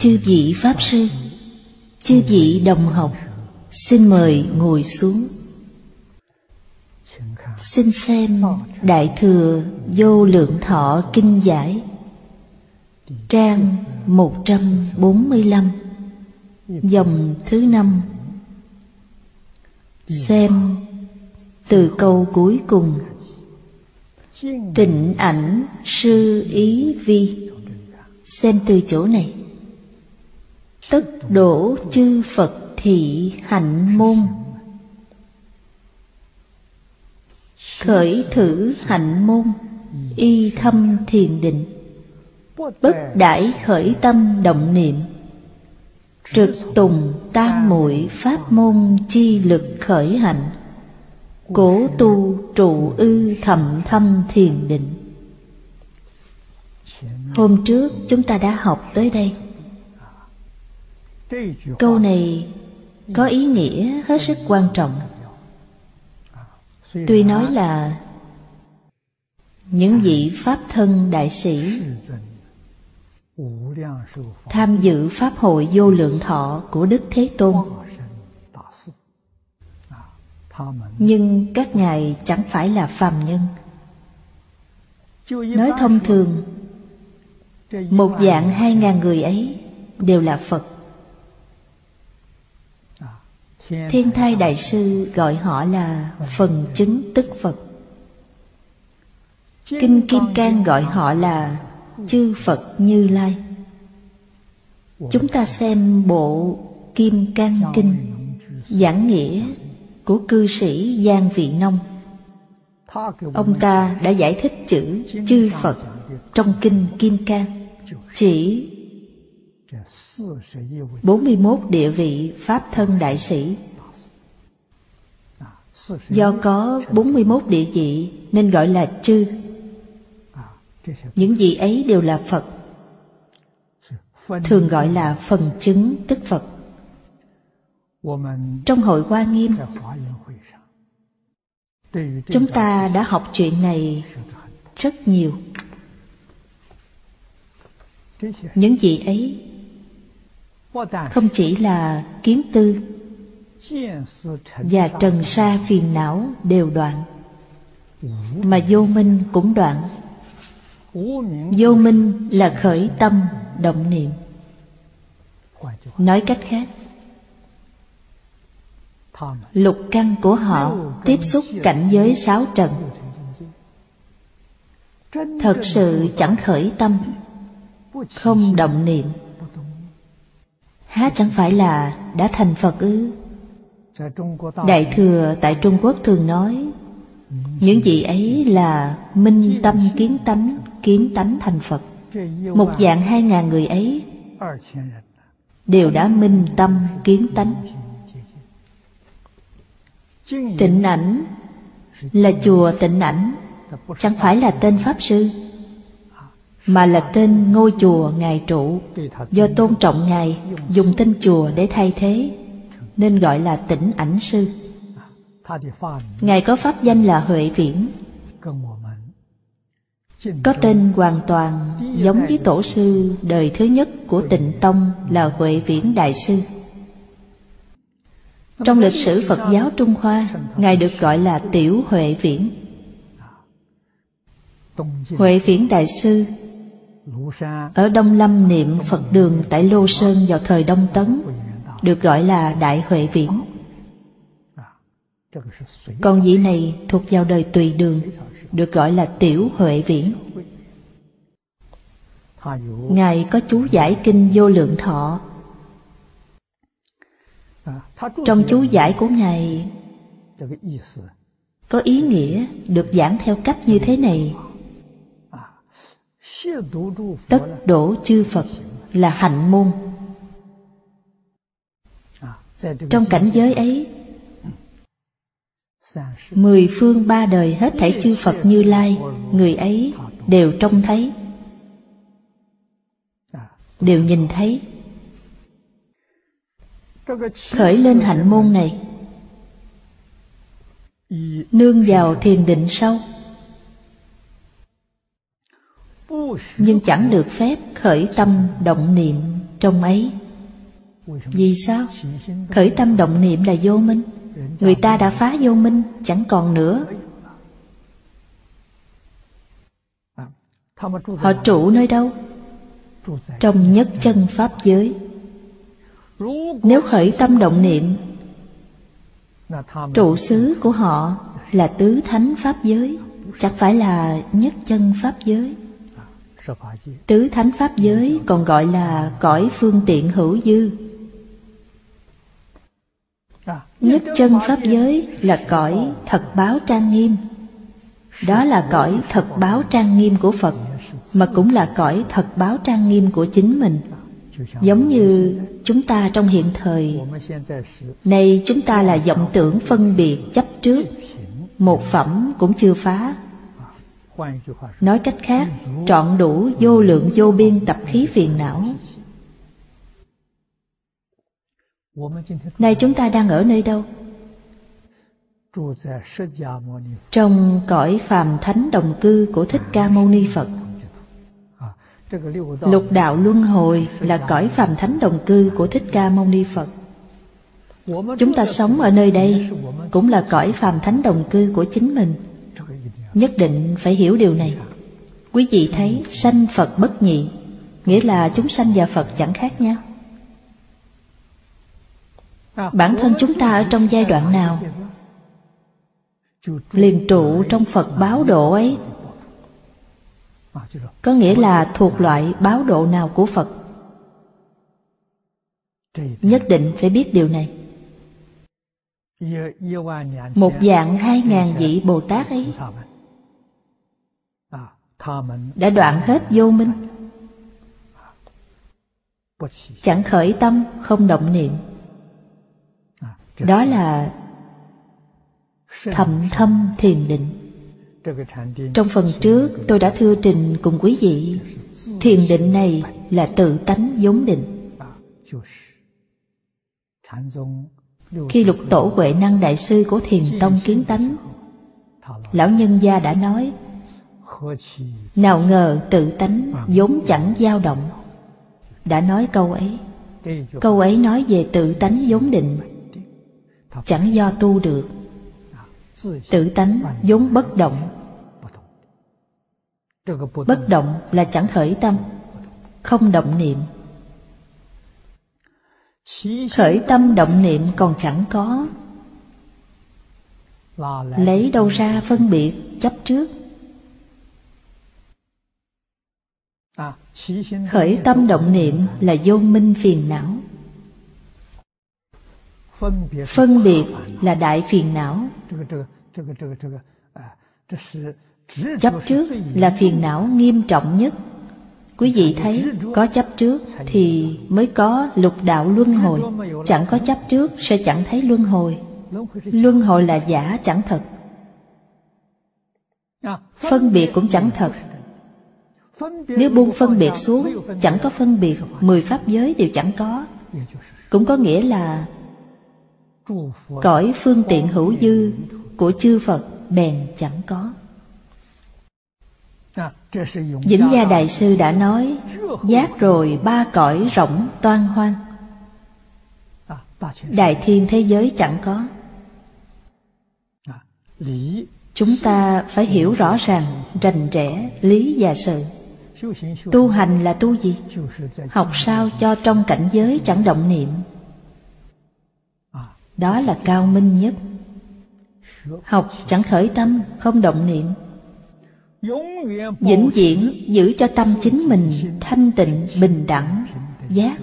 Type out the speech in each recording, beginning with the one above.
Chư vị Pháp Sư, Chư vị đồng học, Xin mời ngồi xuống. Xin xem Đại Thừa Vô Lượng Thọ Kinh Giải, Trang 145 Dòng thứ năm. Xem từ câu cuối cùng. Tịnh ảnh sư ý vi. Xem từ chỗ này. Tất đổ chư Phật thị hạnh môn. Khởi thử hạnh môn, Y thâm thiền định. Bất đãi khởi tâm động niệm. Trực tùng tam muội pháp môn chi lực khởi hạnh. Cổ tu trụ ư thầm thâm thiền định. Hôm trước chúng ta đã học tới đây. Câu này có ý nghĩa hết sức quan trọng. Tuy nói là những vị Pháp thân đại sĩ tham dự Pháp hội vô lượng thọ của Đức Thế Tôn, Nhưng các ngài chẳng phải là phàm nhân. Nói thông thường, Một dạng hai ngàn người ấy đều là Phật. Thiên thai đại sư gọi họ là phần chứng tức Phật. Kinh Kim Cang gọi họ là chư Phật Như Lai. Chúng ta xem bộ Kim Cang Kinh, Giảng nghĩa của cư sĩ Giang Vị Nông. Ông ta đã giải thích chữ chư Phật trong Kinh Kim Cang, Chỉ 41 địa vị Pháp thân đại sĩ. Do có 41 địa vị nên gọi là chư. Những vị ấy đều là Phật, Thường gọi là phần chứng tức Phật. Trong hội Hoa Nghiêm, Chúng ta đã học chuyện này rất nhiều. Những vị ấy không chỉ là kiến tư và trần sa phiền não đều đoạn, mà vô minh cũng đoạn. Vô minh là khởi tâm động niệm. Nói cách khác, lục căn của họ tiếp xúc cảnh giới sáu trần. Thật sự chẳng khởi tâm, không động niệm há chẳng phải là đã thành phật ư? Đại thừa tại trung quốc thường nói, những vị ấy là minh tâm kiến tánh kiến tánh thành phật. Một dạng hai ngàn người ấy đều đã minh tâm kiến tánh. Tịnh ảnh là chùa tịnh ảnh, chẳng phải là tên pháp sư mà là tên ngôi chùa ngài trụ. Do tôn trọng ngài, dùng tên chùa để thay thế, nên gọi là tĩnh ảnh sư. Ngài có pháp danh là huệ viễn. Có tên hoàn toàn giống với tổ sư đời thứ nhất của tịnh tông là huệ viễn đại sư. Trong lịch sử phật giáo trung hoa, ngài được gọi là tiểu huệ viễn. Huệ viễn đại sư ở Đông Lâm niệm Phật đường tại Lô Sơn vào thời Đông Tấn, Được gọi là Đại Huệ Viễn. Còn vị này thuộc vào đời Tùy Đường, Được gọi là Tiểu Huệ Viễn. Ngài có chú giải kinh vô lượng thọ. Trong chú giải của Ngài, Có ý nghĩa được giảng theo cách như thế này tất đổ chư phật là hạnh môn. Trong cảnh giới ấy, mười phương ba đời hết thảy chư phật như lai, người ấy đều trông thấy, đều nhìn thấy. Khởi lên hạnh môn này, nương vào thiền định sâu nhưng chẳng được phép khởi tâm động niệm trong ấy. Vì sao? Khởi tâm động niệm là vô minh. Người ta đã phá vô minh, chẳng còn nữa. Họ trụ nơi đâu? Trong nhất chân pháp giới. Nếu khởi tâm động niệm, trụ xứ của họ là tứ thánh pháp giới, chẳng phải là nhất chân pháp giới tứ thánh pháp giới còn gọi là cõi phương tiện hữu dư. Nhất chân pháp giới là cõi thật báo trang nghiêm. Đó là cõi thật báo trang nghiêm của phật, mà cũng là cõi thật báo trang nghiêm của chính mình. Giống như chúng ta trong hiện thời, nay chúng ta là vọng tưởng phân biệt chấp trước, một phẩm cũng chưa phá nói cách khác, trọn đủ vô lượng vô biên tập khí phiền não. Nay chúng ta đang ở nơi đâu? Trong cõi phàm thánh đồng cư của thích ca mâu ni phật. Lục đạo luân hồi là cõi phàm thánh đồng cư của thích ca mâu ni phật. Chúng ta sống ở nơi đây cũng là cõi phàm thánh đồng cư của chính mình nhất định phải hiểu điều này. Quý vị thấy sanh phật bất nhị, nghĩa là chúng sanh và phật chẳng khác nhau. Bản thân chúng ta ở trong giai đoạn nào? Liền trụ trong phật báo độ ấy. Có nghĩa là thuộc loại báo độ nào của phật? Nhất định phải biết điều này. Một dạng hai ngàn vị bồ tát ấy đã đoạn hết vô minh. Chẳng khởi tâm không động niệm. Đó là thầm thâm thiền định. Trong phần trước tôi đã thưa trình cùng quý vị thiền định này là tự tánh vốn định. Khi lục tổ huệ năng đại sư của thiền tông kiến tánh lão nhân gia đã nói nào ngờ tự tánh vốn chẳng dao động. Đã nói câu ấy. Câu ấy nói về tự tánh vốn định. Chẳng do tu được. Tự tánh vốn bất động. Bất động là chẳng khởi tâm. Không động niệm. Khởi tâm động niệm còn chẳng có. Lấy đâu ra phân biệt chấp trước. Khởi tâm động niệm là vô minh phiền não. Phân biệt là đại phiền não. Chấp trước là phiền não nghiêm trọng nhất. Quý vị thấy, có chấp trước thì mới có lục đạo luân hồi. Chẳng có chấp trước sẽ chẳng thấy luân hồi. Luân hồi là giả chẳng thật. Phân biệt cũng chẳng thật nếu buông phân biệt xuống, chẳng có phân biệt, mười pháp giới đều chẳng có. Cũng có nghĩa là, cõi phương tiện hữu dư của chư phật bèn chẳng có. Vĩnh Gia Đại Sư đã nói, Giác rồi, ba cõi rộng toan hoang. Đại thiên thế giới chẳng có. Chúng ta phải hiểu rõ ràng, Rành rẽ lý và sự. Tu hành là tu gì? Học sao cho trong cảnh giới chẳng động niệm? Đó là cao minh nhất. Học chẳng khởi tâm, không động niệm. Vĩnh viễn giữ cho tâm chính mình thanh tịnh bình đẳng giác.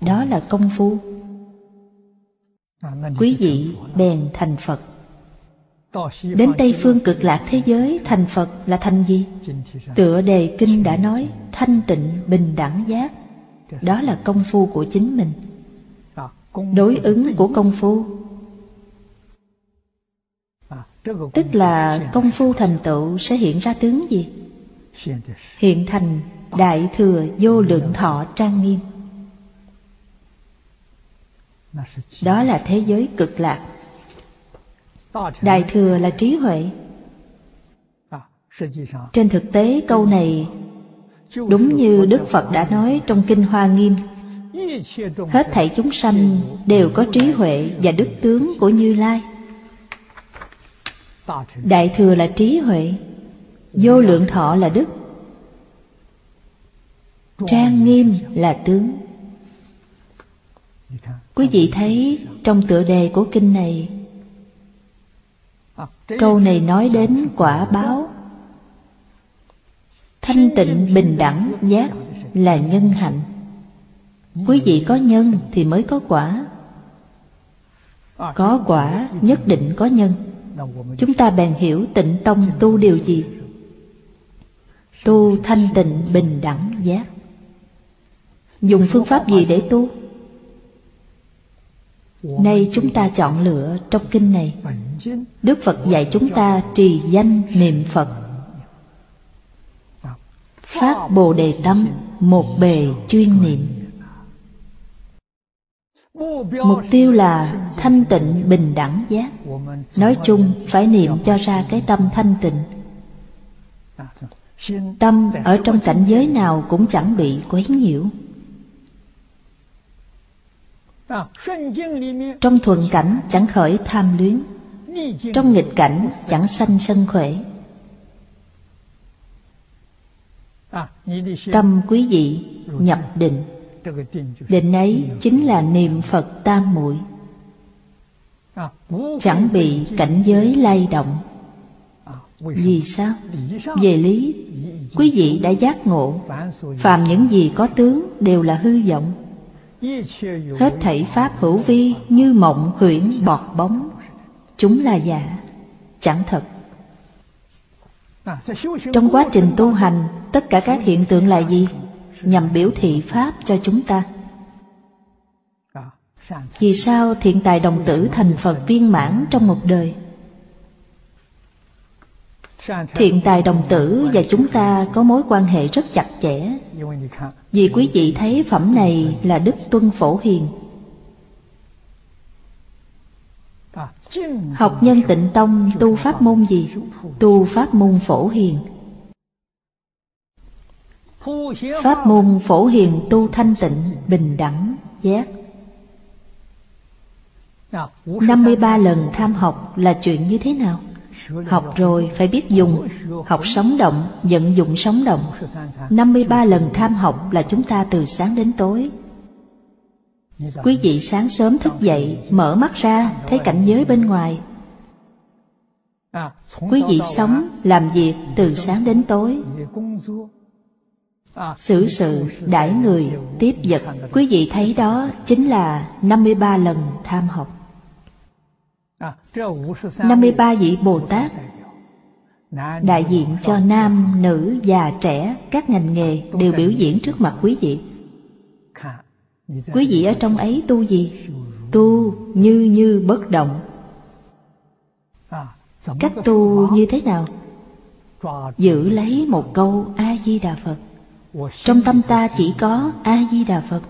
Đó là công phu. Quý vị bèn thành phật đến tây phương cực lạc thế giới thành phật là thành gì? Tựa đề kinh đã nói thanh tịnh bình đẳng giác. Đó là công phu của chính mình. Đối ứng của công phu. Tức là công phu thành tựu sẽ hiện ra tướng gì? Hiện thành đại thừa vô lượng thọ trang nghiêm. Đó là thế giới cực lạc Đại thừa là trí huệ. Trên thực tế câu này Đúng như Đức Phật đã nói trong Kinh Hoa Nghiêm. Hết thảy chúng sanh đều có trí huệ và đức tướng của Như Lai. Đại thừa là trí huệ Vô lượng thọ là đức. Trang nghiêm là tướng. Quý vị thấy trong tựa đề của kinh này Câu này nói đến quả báo. Thanh tịnh, bình đẳng, giác là nhân hạnh. Quý vị có nhân thì mới có quả. Có quả, nhất định có nhân. Chúng ta bèn hiểu tịnh tông tu điều gì? Tu thanh tịnh, bình đẳng, giác. Dùng phương pháp gì để tu? Nay chúng ta chọn lựa trong kinh này. Đức Phật dạy chúng ta trì danh niệm Phật. Phát Bồ Đề Tâm, Một bề chuyên niệm. Mục tiêu là thanh tịnh bình đẳng giác. Nói chung, phải niệm cho ra cái tâm thanh tịnh. Tâm ở trong cảnh giới nào cũng chẳng bị quấy nhiễu. Trong thuận cảnh chẳng khởi tham luyến, Trong nghịch cảnh chẳng sanh sân khỏe. Tâm quý vị nhập định Định ấy chính là niệm Phật tam muội. Chẳng bị cảnh giới lay động. Vì sao? Về lý, Quý vị đã giác ngộ. Phàm những gì có tướng đều là hư vọng. Hết thảy pháp hữu vi như mộng huyễn bọt bóng Chúng là giả, chẳng thật Trong quá trình tu hành Tất cả các hiện tượng là gì? Nhằm biểu thị Pháp cho chúng ta Vì sao thiện tài đồng tử thành Phật viên mãn trong một đời? Thiện tài đồng tử và chúng ta có mối quan hệ rất chặt chẽ Vì quý vị thấy phẩm này là Đức Tuân Phổ Hiền Học nhân tịnh tông tu pháp môn gì? Tu pháp môn Phổ Hiền Pháp môn Phổ Hiền tu thanh tịnh, bình đẳng, giác 53 lần tham học là chuyện như thế nào? Học rồi phải biết dùng. Học sống động, vận dụng sống động. 53 lần tham học là chúng ta từ sáng đến tối. Quý vị sáng sớm thức dậy Mở mắt ra thấy cảnh giới bên ngoài. Quý vị sống, làm việc từ sáng đến tối. Xử sự, đãi người, tiếp vật. Quý vị thấy đó chính là 53 lần tham học. 53 vị Bồ Tát Đại diện cho nam, nữ, già, trẻ Các ngành nghề đều biểu diễn trước mặt quý vị Quý vị ở trong ấy tu gì? Tu như như bất động Cách tu như thế nào? Giữ lấy một câu A-di-đà Phật Trong tâm ta chỉ có A-di-đà Phật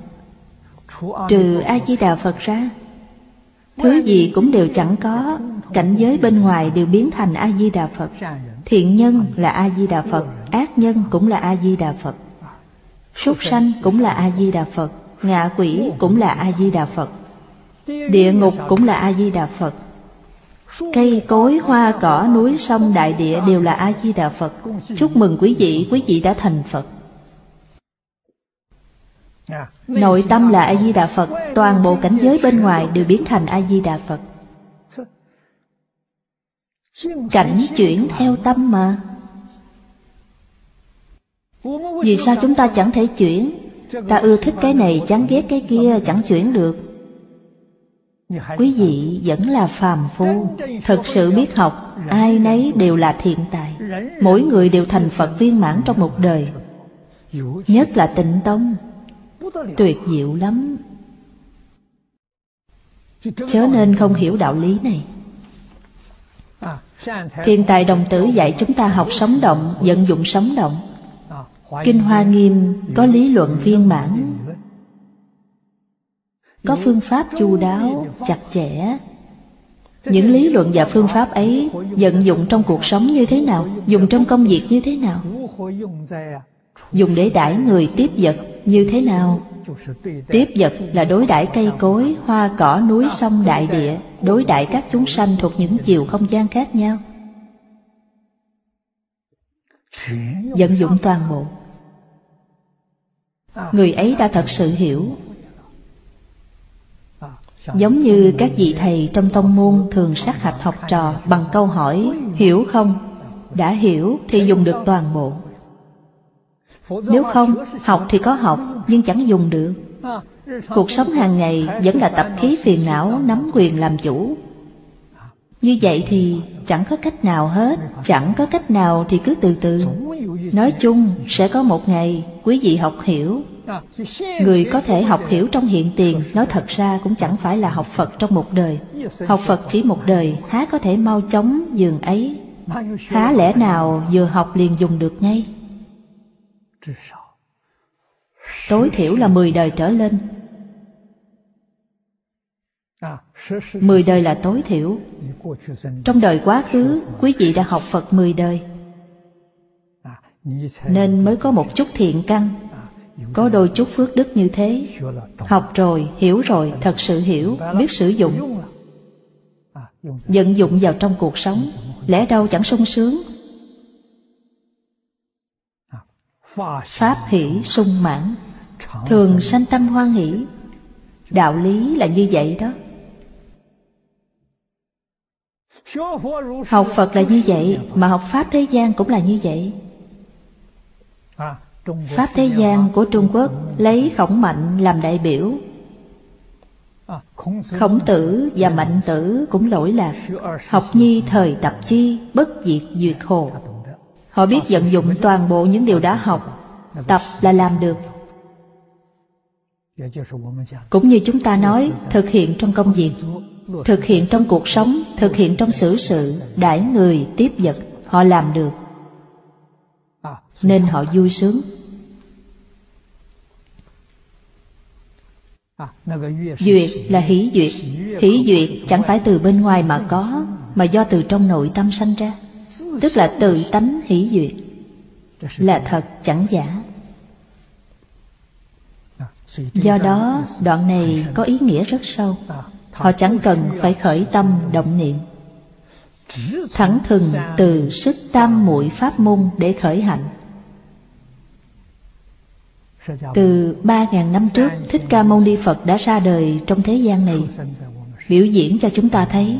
Trừ A-di-đà Phật ra Thứ gì cũng đều chẳng có Cảnh giới bên ngoài đều biến thành A-di-đà Phật. Thiện nhân là A-di-đà Phật Ác nhân cũng là A-di-đà Phật. Súc sanh cũng là A-di-đà Phật Ngạ quỷ cũng là A-di-đà Phật. Địa ngục cũng là A-di-đà Phật. Cây cối, hoa cỏ, núi, sông, đại địa đều là A-di-đà Phật. Chúc mừng quý vị, quý vị đã thành Phật. Dạ. Nội tâm là A-di-đà Phật, Toàn bộ cảnh giới bên ngoài đều biến thành A-di-đà Phật. Cảnh chuyển theo tâm mà. Vì sao chúng ta chẳng thể chuyển? Ta ưa thích cái này, chán ghét cái kia, chẳng chuyển được. Quý vị vẫn là phàm phu, Thật sự biết học, Ai nấy đều là thiện tài. Mỗi người đều thành Phật viên mãn trong một đời. Nhất là tịnh tông. Tuyệt diệu lắm. Chớ nên không hiểu đạo lý này. Thiên tài đồng tử dạy chúng ta học sống động Vận dụng sống động. Kinh Hoa Nghiêm có lý luận viên mãn. Có phương pháp chu đáo, chặt chẽ. Những lý luận và phương pháp ấy Vận dụng trong cuộc sống như thế nào Dùng trong công việc như thế nào? Dùng để đãi người tiếp vật, như thế nào? Tiếp vật là đối đãi cây cối, hoa, cỏ, núi, sông, đại địa, đối đãi các chúng sanh thuộc những chiều không gian khác nhau. Vận dụng toàn bộ. Người ấy đã thật sự hiểu. Giống như các vị thầy trong tông môn thường sát hạch học trò bằng câu hỏi, hiểu không? Đã hiểu thì dùng được toàn bộ nếu không, học thì có học, nhưng chẳng dùng được. Cuộc sống hàng ngày vẫn là tập khí phiền não, nắm quyền làm chủ. Như vậy thì chẳng có cách nào hết, chẳng có cách nào thì cứ từ từ. Nói chung, sẽ có một ngày, quý vị học hiểu. Người có thể học hiểu trong hiện tiền, nói thật ra cũng chẳng phải là học phật trong một đời. Học phật chỉ một đời, há có thể mau chóng giường ấy. Há lẽ nào vừa học liền dùng được ngay? Tối thiểu là mười đời trở lên. Mười đời là tối thiểu. Trong đời quá khứ Quý vị đã học Phật mười đời. Nên mới có một chút thiện căn. Có đôi chút phước đức như thế. Học rồi, hiểu rồi, thật sự hiểu Biết sử dụng. Vận dụng vào trong cuộc sống Lẽ đâu chẳng sung sướng? Pháp hỷ sung mãn. Thường sanh tâm hoan hỷ. Đạo lý là như vậy đó. Học Phật là như vậy, Mà học Pháp thế gian cũng là như vậy. Pháp thế gian của Trung Quốc Lấy khổng mạnh làm đại biểu. Khổng tử và mạnh tử cũng lỗi lạc. Học nhi thời tập chi Bất diệt duyệt hồ. Họ biết vận dụng toàn bộ những điều đã học, Tập là làm được. Cũng như chúng ta nói, Thực hiện trong công việc, Thực hiện trong cuộc sống, Thực hiện trong xử sự, Đãi người, tiếp vật, Họ làm được. Nên họ vui sướng. Duyệt là hỷ duyệt. Hỷ duyệt chẳng phải từ bên ngoài mà có, Mà do từ trong nội tâm sanh ra. Tức là tự tánh hỷ duyệt. Là thật, chẳng giả. Do đó, đoạn này có ý nghĩa rất sâu. Họ chẳng cần phải khởi tâm động niệm. Thẳng thừng từ sức tam muội pháp môn để khởi hạnh Từ ba ngàn năm trước, Thích Ca Mâu Ni Phật đã ra đời trong thế gian này. Biểu diễn cho chúng ta thấy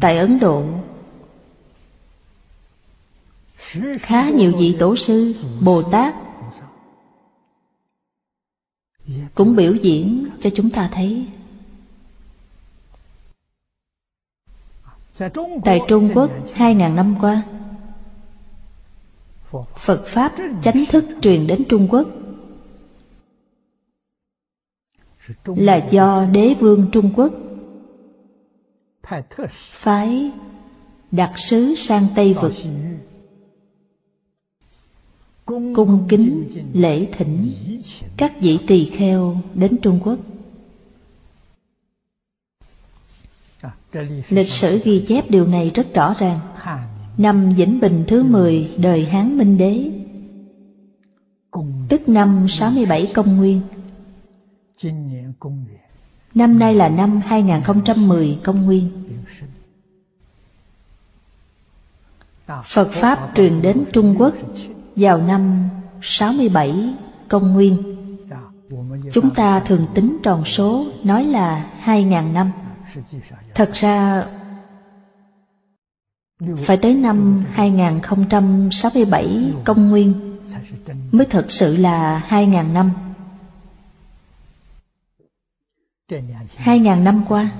Tại Ấn Độ Khá nhiều vị tổ sư, Bồ Tát cũng biểu diễn cho chúng ta thấy. Tại trung quốc hai ngàn năm qua phật pháp chánh thức truyền đến trung quốc là do đế vương trung quốc phái đặc sứ sang tây vực. Cung kính lễ thỉnh các vị tỳ kheo đến trung quốc. Lịch sử ghi chép điều này rất rõ ràng. Năm vĩnh bình thứ 10 đời hán minh đế. Tức năm 67 công nguyên năm nay là năm 2010 công nguyên. Phật Pháp truyền đến Trung Quốc vào năm 67 công nguyên. Chúng ta thường tính tròn số, nói là 2.000 năm. Thật ra, phải tới năm 2067 công nguyên, mới thật sự là 2.000 năm. 2.000 năm qua,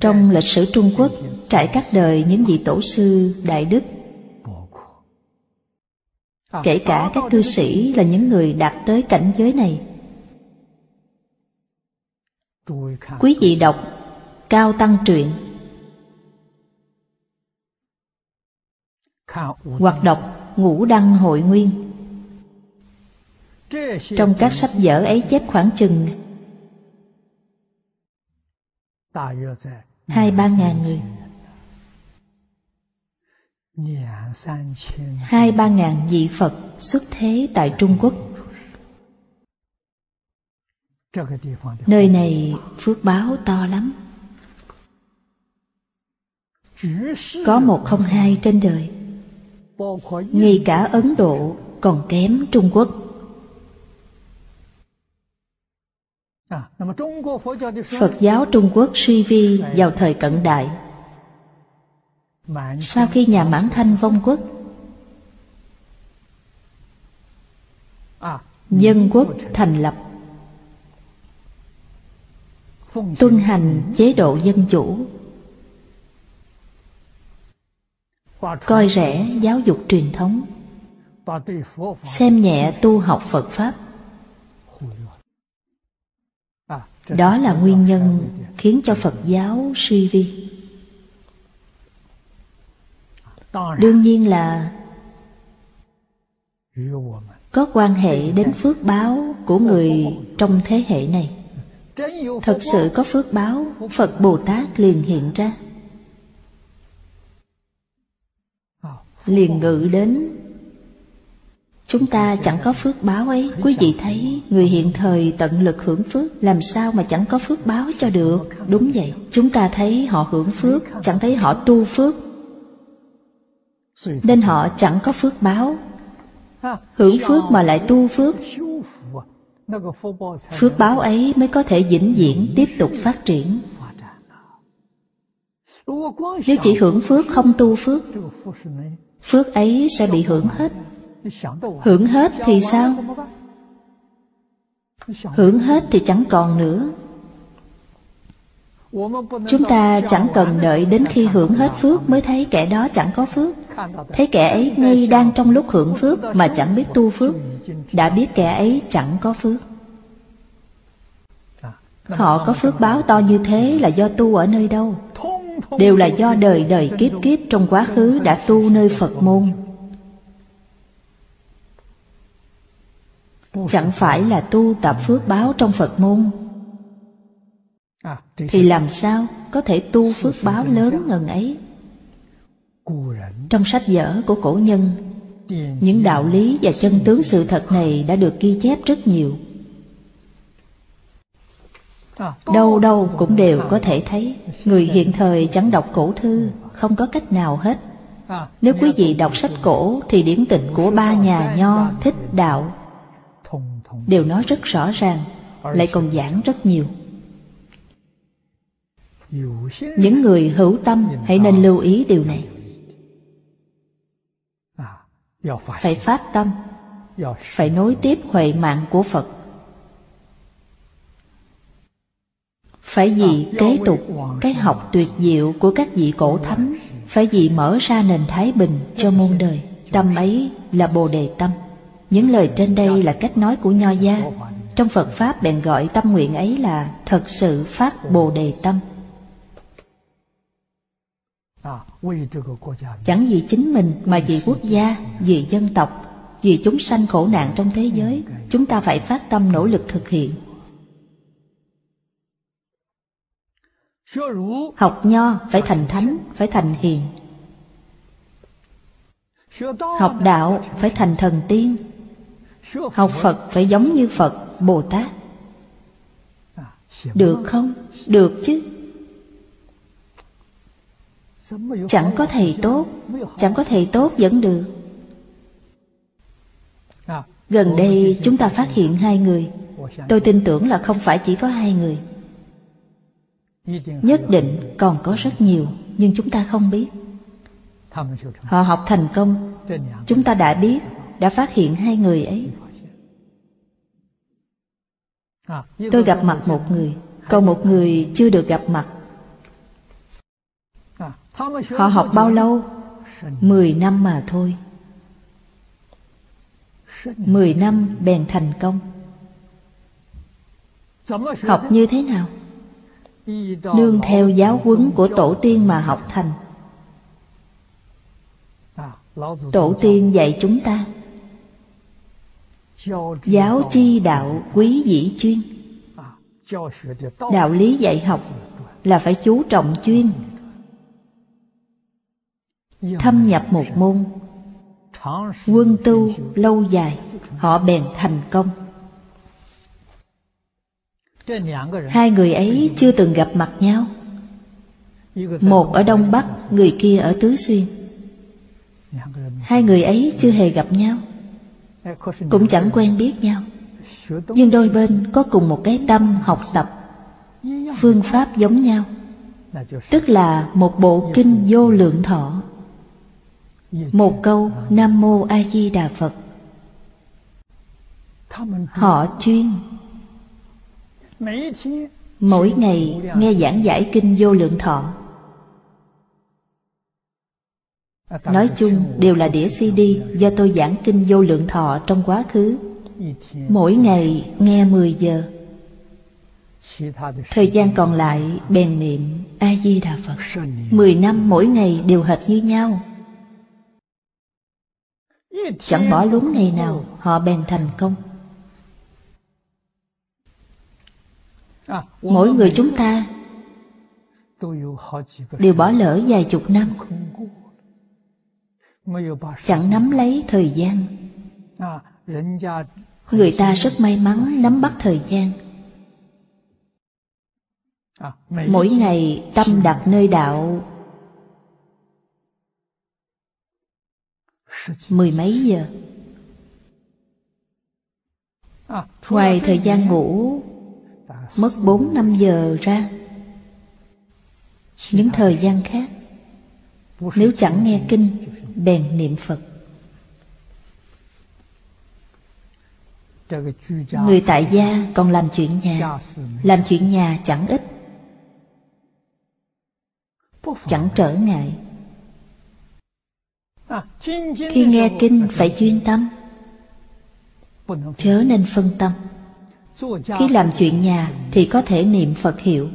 trong lịch sử Trung Quốc trải các đời những vị tổ sư đại đức kể cả các cư sĩ là những người đạt tới cảnh giới này. Quý vị đọc cao tăng truyện. Hoặc đọc ngũ đăng hội nguyên trong các sách vở ấy chép khoảng chừng hai ba ngàn người hai ba ngàn vị Phật xuất thế tại Trung Quốc. Nơi này phước báo to lắm. Có một không hai trên đời. Ngay cả Ấn Độ còn kém Trung Quốc. Phật giáo Trung Quốc suy vi vào thời cận đại. Sau khi nhà mãn thanh vong quốc dân quốc thành lập. Tuân hành chế độ dân chủ. Coi rẻ giáo dục truyền thống. Xem nhẹ tu học phật pháp đó là nguyên nhân khiến cho phật giáo suy vi đương nhiên là có quan hệ đến phước báo của người trong thế hệ này. Thật sự có phước báo, phật bồ tát liền hiện ra. Liền ngự đến chúng ta chẳng có phước báo ấy. Quý vị thấy, người hiện thời tận lực hưởng phước, làm sao mà chẳng có phước báo cho được? Đúng vậy. Chúng ta thấy họ hưởng phước, chẳng thấy họ tu phước. Nên họ chẳng có phước báo. Hưởng phước mà lại tu phước. Phước báo ấy mới có thể vĩnh viễn tiếp tục phát triển. Nếu chỉ hưởng phước, không tu phước phước ấy sẽ bị hưởng hết hưởng hết thì sao? Hưởng hết thì chẳng còn nữa. Chúng ta chẳng cần đợi đến khi hưởng hết phước mới thấy kẻ đó chẳng có phước. Thấy kẻ ấy ngay đang trong lúc hưởng phước mà chẳng biết tu phước. Đã biết kẻ ấy chẳng có phước. Họ có phước báo to như thế là do tu ở nơi đâu? Đều là do đời đời kiếp kiếp trong quá khứ đã tu nơi phật môn. Chẳng phải là tu tập phước báo trong phật môn. Thì làm sao có thể tu phước báo lớn ngần ấy? Trong sách vở của cổ nhân, những đạo lý và chân tướng sự thật này đã được ghi chép rất nhiều. Đâu đâu cũng đều có thể thấy, người hiện thời chẳng đọc cổ thư, không có cách nào hết. Nếu quý vị đọc sách cổ thì điển tịch của ba nhà nho, thích đạo đều nói rất rõ ràng lại còn giảng rất nhiều. Những người hữu tâm hãy nên lưu ý điều này. Phải phát tâm phải nối tiếp huệ mạng của phật. Phải vì kế tục cái học tuyệt diệu của các vị cổ thánh phải vì mở ra nền thái bình cho muôn đời. tâm ấy là bồ đề tâm những lời trên đây là cách nói của nho gia. Trong phật pháp, bèn gọi tâm nguyện ấy là thật sự phát bồ đề tâm. Chẳng vì chính mình mà vì quốc gia, vì dân tộc, vì chúng sanh khổ nạn trong thế giới, chúng ta phải phát tâm nỗ lực thực hiện. Học nho phải thành thánh, phải thành hiền. Học đạo phải thành thần tiên học phật phải giống như phật bồ tát được không? Được chứ. Chẳng có thầy tốt, chẳng có thầy tốt vẫn được. Gần đây chúng ta phát hiện hai người. Tôi tin tưởng là không phải chỉ có hai người. Nhất định còn có rất nhiều, nhưng chúng ta không biết. Họ học thành công. Chúng ta đã biết đã phát hiện hai người ấy. Tôi gặp mặt một người, còn một người chưa được gặp mặt. Họ học bao lâu? Mười năm mà thôi. Mười năm bèn thành công. Học như thế nào? Nương theo giáo huấn của tổ tiên mà học thành. Tổ tiên dạy chúng ta. Giáo chi đạo quý dĩ chuyên. Đạo lý dạy học là phải chú trọng chuyên. Thâm nhập một môn. Quân tu lâu dài, họ bèn thành công. Hai người ấy chưa từng gặp mặt nhau. Một ở đông bắc, người kia ở tứ xuyên. Hai người ấy chưa hề gặp nhau cũng chẳng quen biết nhau. Nhưng đôi bên có cùng một cái tâm học tập, phương pháp giống nhau. Tức là một bộ kinh vô lượng thọ. Một câu nam mô a di đà phật. Họ chuyên. Mỗi ngày nghe giảng giải kinh vô lượng thọ nói chung, đều là đĩa cd do tôi giảng kinh vô lượng thọ trong quá khứ. Mỗi ngày nghe 10 giờ. Thời gian còn lại, bèn niệm A-di-đà Phật. Mười năm mỗi ngày đều hệt như nhau. Chẳng bỏ lúng ngày nào, họ bèn thành công. Mỗi người chúng ta Đều bỏ lỡ vài chục năm. Chẳng nắm lấy thời gian. Người ta rất may mắn nắm bắt thời gian. Mỗi ngày tâm đặt nơi đạo. Mười mấy giờ. Ngoài thời gian ngủ mất bốn năm giờ ra. Những thời gian khác nếu chẳng nghe kinh, bèn niệm phật. Người tại gia còn làm chuyện nhà, làm chuyện nhà chẳng ít. Chẳng trở ngại. Khi nghe kinh phải chuyên tâm. Chớ nên phân tâm. Khi làm chuyện nhà thì có thể niệm phật hiệu.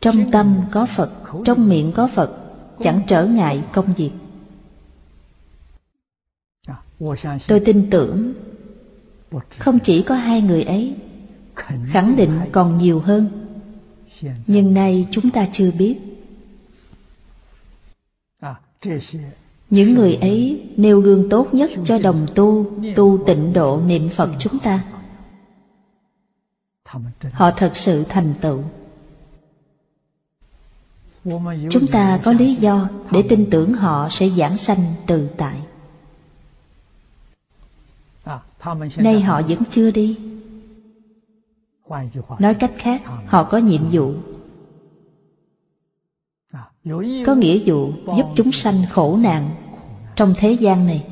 Trong tâm có phật, trong miệng có phật chẳng trở ngại công việc. Tôi tin tưởng không chỉ có hai người ấy, khẳng định còn nhiều hơn. Nhưng nay chúng ta chưa biết. Những người ấy nêu gương tốt nhất cho đồng tu tu tịnh độ niệm phật chúng ta. Họ thật sự thành tựu chúng ta có lý do để tin tưởng họ sẽ giảng sanh tự tại. Nay họ vẫn chưa đi. Nói cách khác, họ có nhiệm vụ. Có nghĩa vụ giúp chúng sanh khổ nạn trong thế gian này.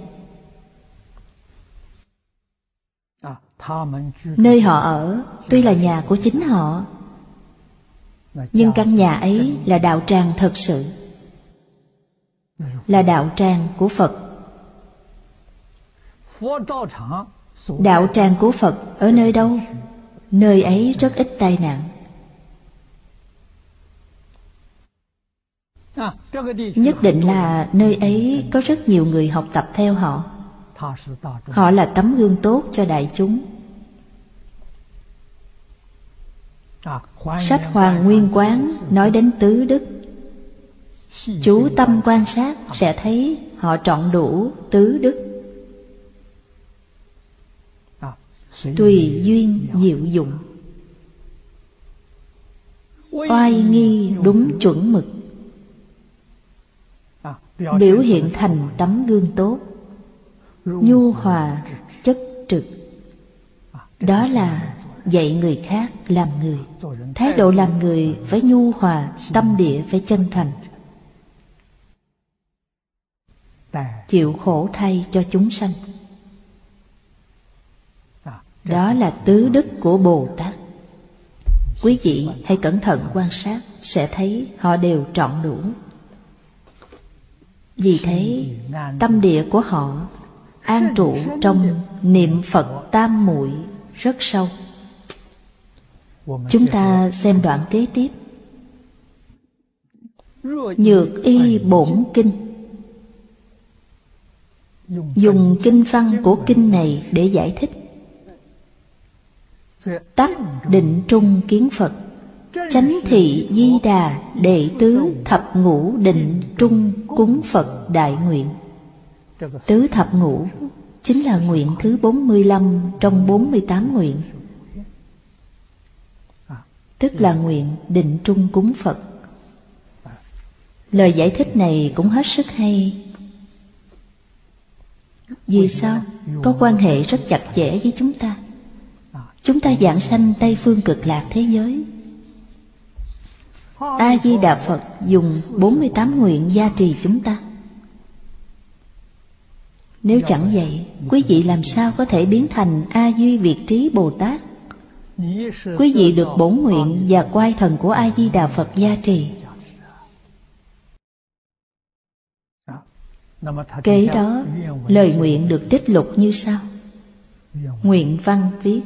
Nơi họ ở tuy là nhà của chính họ nhưng căn nhà ấy là đạo tràng thật sự. Là đạo tràng của phật. Đạo tràng của phật ở nơi đâu? Nơi ấy rất ít tai nạn. Nhất định là nơi ấy có rất nhiều người học tập theo họ. Họ là tấm gương tốt cho đại chúng sách hoàng nguyên quán nói đến tứ đức. Chú tâm quan sát sẽ thấy họ trọn đủ tứ đức. Tùy duyên diệu dụng. Oai nghi đúng chuẩn mực. Biểu hiện thành tấm gương tốt. Nhu hòa, chất trực. Đó là dạy người khác làm người. Thái độ làm người phải nhu hòa, tâm địa phải chân thành. Chịu khổ thay cho chúng sanh. Đó là tứ đức của bồ tát. Quý vị hãy cẩn thận quan sát, sẽ thấy họ đều trọn đủ. Vì thế, tâm địa của họ an trụ trong niệm phật tam muội rất sâu chúng ta xem đoạn kế tiếp. Nhược y bổn kinh. Dùng kinh văn của kinh này để giải thích. Tắc định trung kiến phật. Chánh thị di đà đệ tứ thập ngũ định trung cúng phật đại nguyện. Tứ thập ngũ chính là nguyện thứ 45 trong 48 nguyện tức là nguyện định trung cúng phật. Lời giải thích này cũng hết sức hay. Vì sao? có quan hệ rất chặt chẽ với chúng ta. Chúng ta giảng sanh tây phương cực lạc thế giới. A di đà phật dùng 48 nguyện gia trì chúng ta. Nếu chẳng vậy. quý vị làm sao có thể biến thành a duy việt trí bồ tát quý vị được bổn nguyện và quay thần của a di đà phật gia trì. Kế đó, lời nguyện được trích lục như sau. Nguyện văn viết,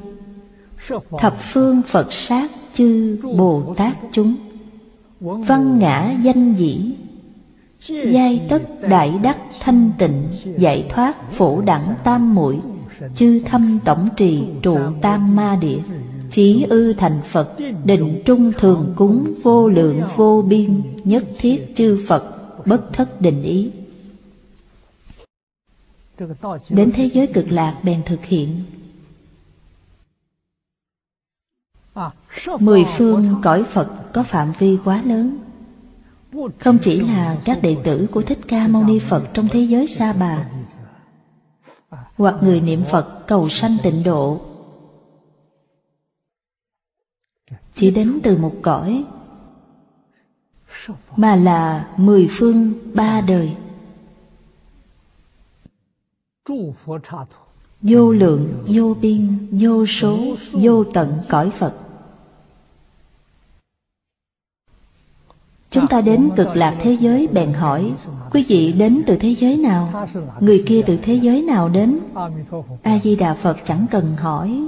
thập phương phật sát chư bồ tát chúng. Văn ngã danh dĩ, giai tất đại đắc thanh tịnh, giải thoát phổ đẳng tam muội, chư thâm tổng trì trụ tam ma địa chí ư thành phật, định trung thường cúng vô lượng vô biên, nhất thiết chư phật, bất thất định ý. Đến thế giới cực lạc bèn thực hiện. Mười phương cõi phật có phạm vi quá lớn. Không chỉ là các đệ tử của thích ca mâu ni phật trong thế giới sa bà, hoặc người niệm phật cầu sanh tịnh độ chỉ đến từ một cõi, mà là mười phương ba đời. Vô lượng, vô biên, vô số, vô tận cõi phật. Chúng ta đến cực lạc thế giới, bèn hỏi, quý vị đến từ thế giới nào? Người kia từ thế giới nào đến? A di đà phật chẳng cần hỏi.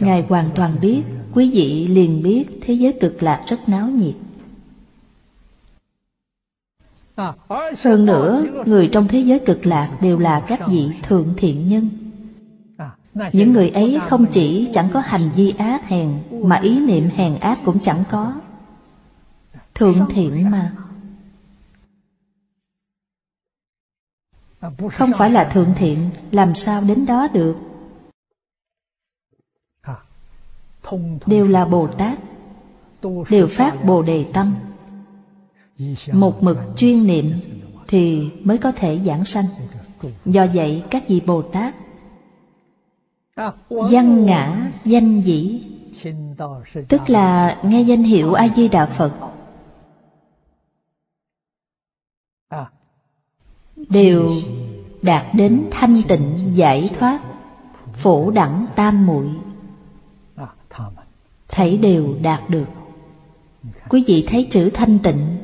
Ngài hoàn toàn biết, quý vị liền biết, thế giới cực lạc rất náo nhiệt. Hơn nữa, người trong thế giới cực lạc đều là các vị thượng thiện nhân. Những người ấy không chỉ chẳng có hành vi ác hèn, mà ý niệm hèn ác cũng chẳng có. Thượng thiện mà. Không phải là thượng thiện, làm sao đến đó được? Đều là bồ tát. Đều phát bồ đề tâm. Một mực chuyên niệm thì mới có thể giảng sanh. Do vậy các vị bồ tát văn ngã danh dĩ tức là nghe danh hiệu a di đà phật đều đạt đến thanh tịnh giải thoát phổ đẳng tam muội thảy đều đạt được. Quý vị thấy chữ thanh tịnh.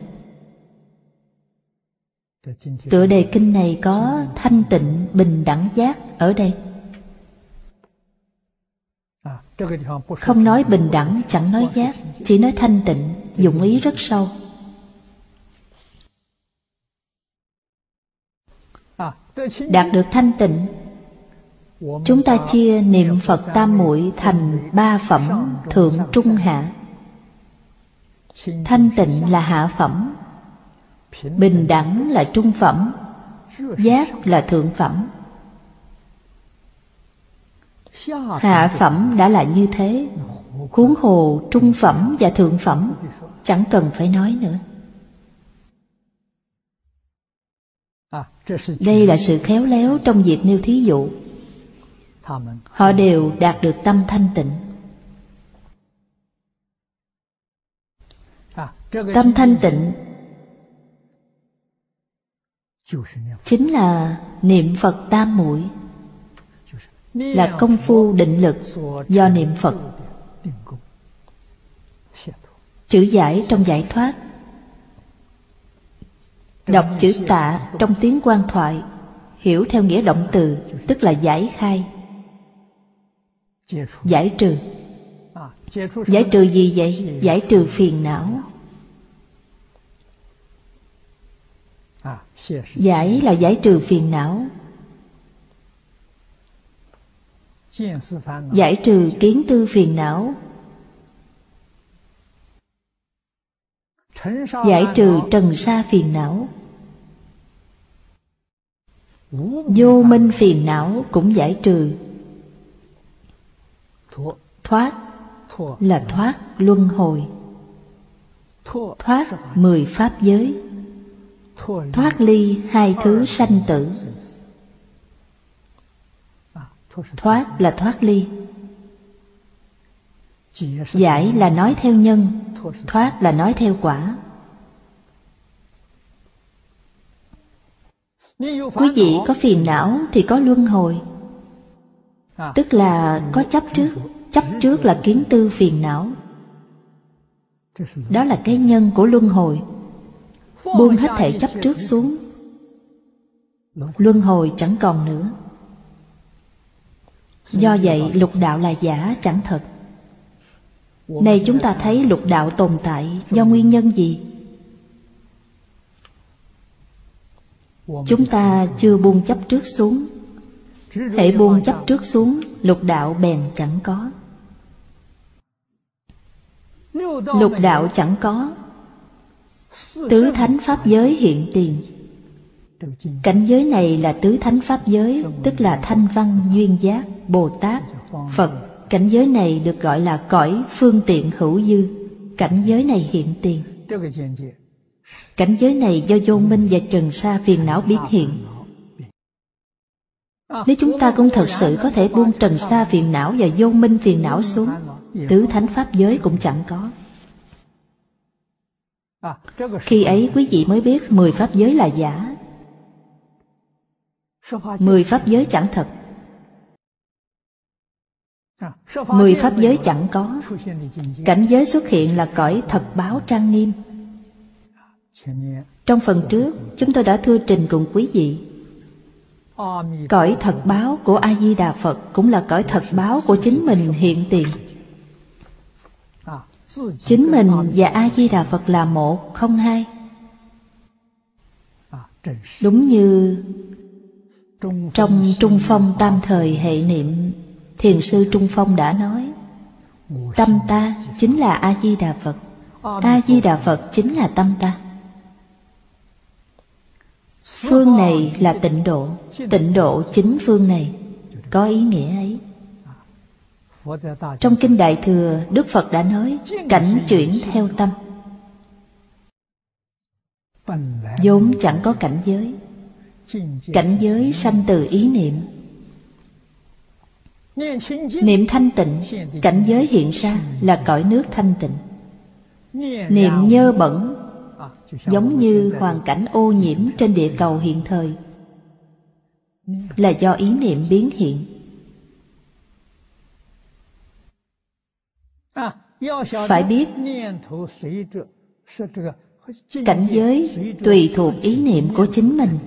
Tựa đề kinh này có thanh tịnh bình đẳng giác ở đây. Không nói bình đẳng, chẳng nói giác, chỉ nói thanh tịnh, dụng ý rất sâu. Đạt được thanh tịnh chúng ta chia niệm phật tam muội thành ba phẩm thượng trung hạ. Thanh tịnh là hạ phẩm. Bình đẳng là trung phẩm. Giác là thượng phẩm. Hạ phẩm đã là như thế. Huống hồ trung phẩm và thượng phẩm chẳng cần phải nói nữa. Đây là sự khéo léo trong việc nêu thí dụ họ đều đạt được tâm thanh tịnh. Tâm thanh tịnh chính là niệm phật tam muội. Là công phu định lực do niệm phật. Chữ giải trong giải thoát. Đọc chữ tạ trong tiếng quan thoại hiểu theo nghĩa động từ tức là giải khai giải trừ。giải trừ gì vậy？giải trừ phiền não。giải là giải trừ phiền não。giải trừ kiến tư phiền não。giải trừ trần sa phiền não。vô minh phiền não cũng giải trừ thoát. Là thoát luân hồi. Thoát mười pháp giới. Thoát ly hai thứ sanh tử. Thoát là thoát ly. Giải là nói theo nhân. Thoát là nói theo quả. Quý vị có phiền não thì có luân hồi tức là có chấp trước. Chấp trước là kiến tư phiền não. Đó là cái nhân của luân hồi. Buông hết thể chấp trước xuống. Luân hồi chẳng còn nữa. Do vậy lục đạo là giả chẳng thật. Này chúng ta thấy lục đạo tồn tại. Do nguyên nhân gì? Chúng ta chưa buông chấp trước xuống Hễ buông chấp trước xuống, lục đạo bèn chẳng có. Lục đạo chẳng có. Tứ thánh pháp giới hiện tiền. Cảnh giới này là tứ thánh pháp giới, tức là thanh văn, duyên giác, bồ tát, phật. Cảnh giới này được gọi là cõi phương tiện hữu dư. Cảnh giới này hiện tiền. Cảnh giới này do vô minh và trần sa phiền não biến hiện nếu chúng ta cũng thật sự có thể buông trần xa phiền não và vô minh phiền não xuống, tứ thánh pháp giới cũng chẳng có. Khi ấy, quý vị mới biết mười pháp giới là giả. Mười pháp giới chẳng thật. Mười pháp giới chẳng có. Cảnh giới xuất hiện là cõi thật báo trang nghiêm. Trong phần trước, chúng tôi đã thưa trình cùng quý vị cõi thật báo của a di đà phật cũng là cõi thật báo của chính mình hiện tiền. Chính mình và a di đà phật là một, không hai. Đúng như trong trung phong tam thời hệ niệm, thiền sư trung phong đã nói, tâm ta chính là a di đà phật a di đà phật chính là tâm ta phương này là tịnh độ. Tịnh độ chính phương này. Có ý nghĩa ấy. Trong kinh đại thừa, đức phật đã nói, cảnh chuyển theo tâm. Vốn chẳng có cảnh giới. Cảnh giới sanh từ ý niệm. Niệm thanh tịnh, cảnh giới hiện ra là cõi nước thanh tịnh. Niệm nhơ bẩn giống như hoàn cảnh ô nhiễm trên địa cầu hiện thời. Là do ý niệm biến hiện. Phải biết, cảnh giới tùy thuộc ý niệm của chính mình.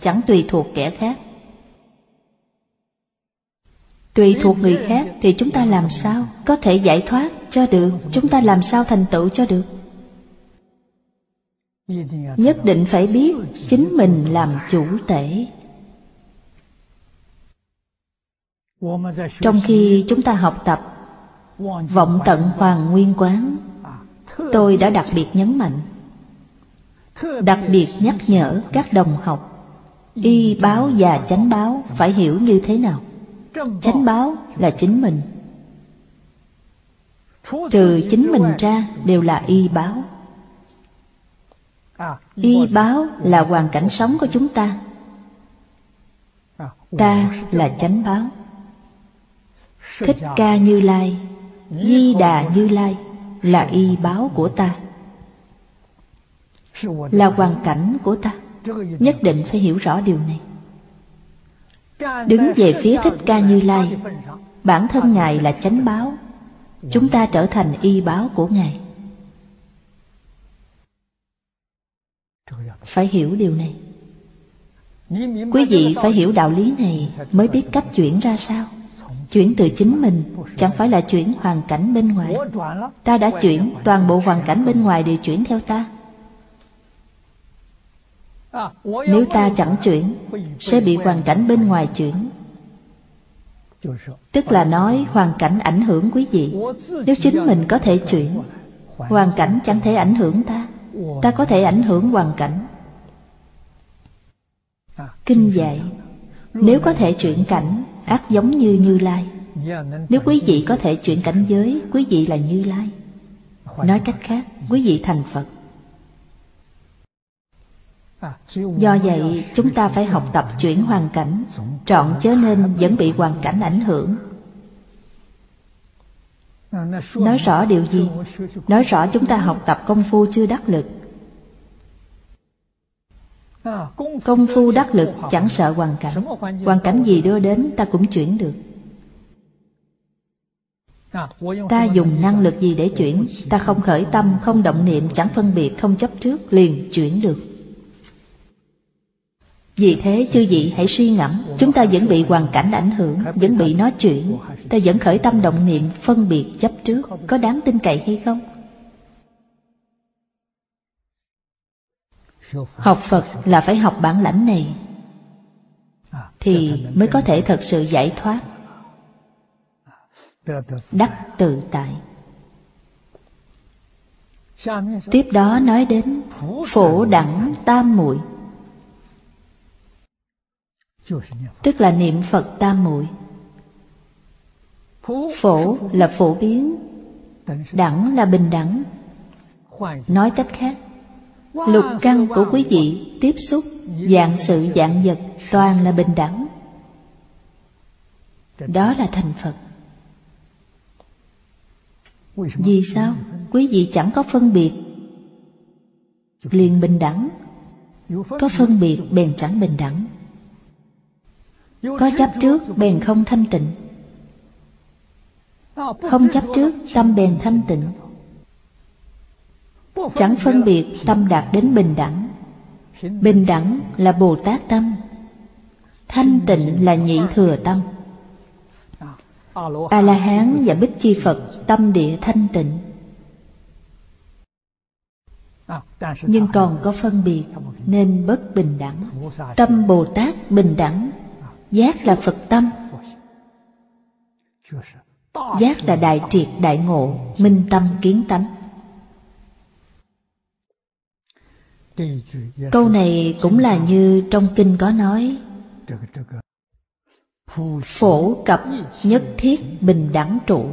Chẳng tùy thuộc kẻ khác. Tùy thuộc người khác thì chúng ta làm sao có thể giải thoát cho được, chúng ta làm sao thành tựu cho được? Nhất định phải biết chính mình làm chủ tể trong khi chúng ta học tập, vọng tận hoàng nguyên quán, tôi đã đặc biệt nhấn mạnh, đặc biệt nhắc nhở các đồng học, y báo và chánh báo phải hiểu như thế nào. Chánh báo là chính mình. Trừ chính mình ra đều là y báo y báo là hoàn cảnh sống của chúng ta. Ta là chánh báo. Thích ca như lai di đà như lai là y báo của ta. Là hoàn cảnh của ta. Nhất định phải hiểu rõ điều này. Đứng về phía thích ca như lai bản thân ngài là chánh báo. Chúng ta trở thành y báo của ngài phải hiểu điều này. Quý vị phải hiểu đạo lý này mới biết cách chuyển ra sao. Chuyển từ chính mình chẳng phải là chuyển hoàn cảnh bên ngoài. Ta đã chuyển toàn bộ hoàn cảnh bên ngoài đều chuyển theo ta. Nếu ta chẳng chuyển sẽ bị hoàn cảnh bên ngoài chuyển. Tức là nói hoàn cảnh ảnh hưởng quý vị. Nếu chính mình có thể chuyển Hoàn cảnh chẳng thể ảnh hưởng ta. Ta có thể ảnh hưởng hoàn cảnh Kinh dạy, Nếu có thể chuyển cảnh, Ác giống như Như Lai. Nếu quý vị có thể chuyển cảnh giới, Quý vị là Như Lai. Nói cách khác, Quý vị thành Phật. Do vậy, chúng ta phải học tập chuyển hoàn cảnh, Trọn chớ nên vẫn bị hoàn cảnh ảnh hưởng. Nói rõ điều gì? Nói rõ chúng ta học tập công phu chưa đắc lực. Công phu đắc lực chẳng sợ hoàn cảnh. Hoàn cảnh gì đưa đến ta cũng chuyển được. Ta dùng năng lực gì để chuyển? Ta không khởi tâm, không động niệm, chẳng phân biệt, không chấp trước Liền chuyển được. Vì thế chư vị hãy suy ngẫm Chúng ta vẫn bị hoàn cảnh ảnh hưởng Vẫn bị nó chuyển. Ta vẫn khởi tâm động niệm phân biệt chấp trước Có đáng tin cậy hay không? Học Phật là phải học bản lãnh này Thì mới có thể thật sự giải thoát. Đắc tự tại. Tiếp đó nói đến Phổ đẳng tam muội, Tức là niệm Phật tam muội. Phổ là phổ biến, Đẳng là bình đẳng. Nói cách khác Lục căn của quý vị tiếp xúc Dạng sự dạng vật Toàn là bình đẳng. Đó là thành Phật. Vì sao? Quý vị chẳng có phân biệt. Liền bình đẳng. Có phân biệt bèn chẳng bình đẳng. Có chấp trước bèn không thanh tịnh. Không chấp trước, tâm bèn thanh tịnh. Chẳng phân biệt tâm đạt đến bình đẳng. Bình đẳng là Bồ Tát tâm. Thanh tịnh là nhị thừa tâm. A-la-hán và Bích Chi Phật tâm địa thanh tịnh. Nhưng còn có phân biệt Nên bất bình đẳng. Tâm Bồ Tát bình đẳng. Giác là Phật tâm. Giác là đại triệt đại ngộ, Minh tâm kiến tánh. Câu này cũng là như trong kinh có nói. Phổ cập nhất thiết bình đẳng trụ.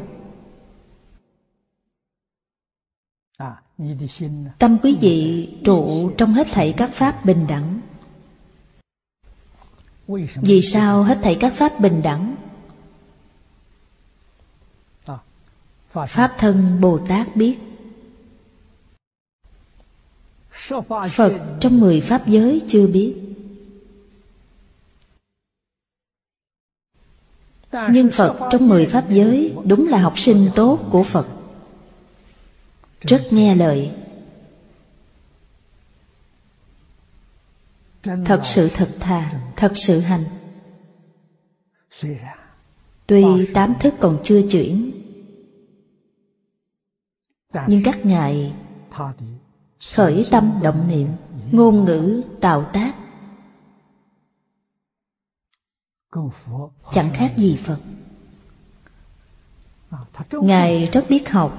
Tâm quý vị trụ trong hết thảy các pháp bình đẳng. Vì sao hết thảy các pháp bình đẳng? Pháp thân Bồ Tát biết. Phật trong mười pháp giới chưa biết. Nhưng Phật trong mười pháp giới Đúng là học sinh tốt của Phật. Rất nghe lời. Thật sự thật thà, Thật sự hành. Tuy tám thức còn chưa chuyển, Nhưng các ngài khởi tâm động niệm, ngôn ngữ tạo tác. Chẳng khác gì phật. Ngài rất biết học.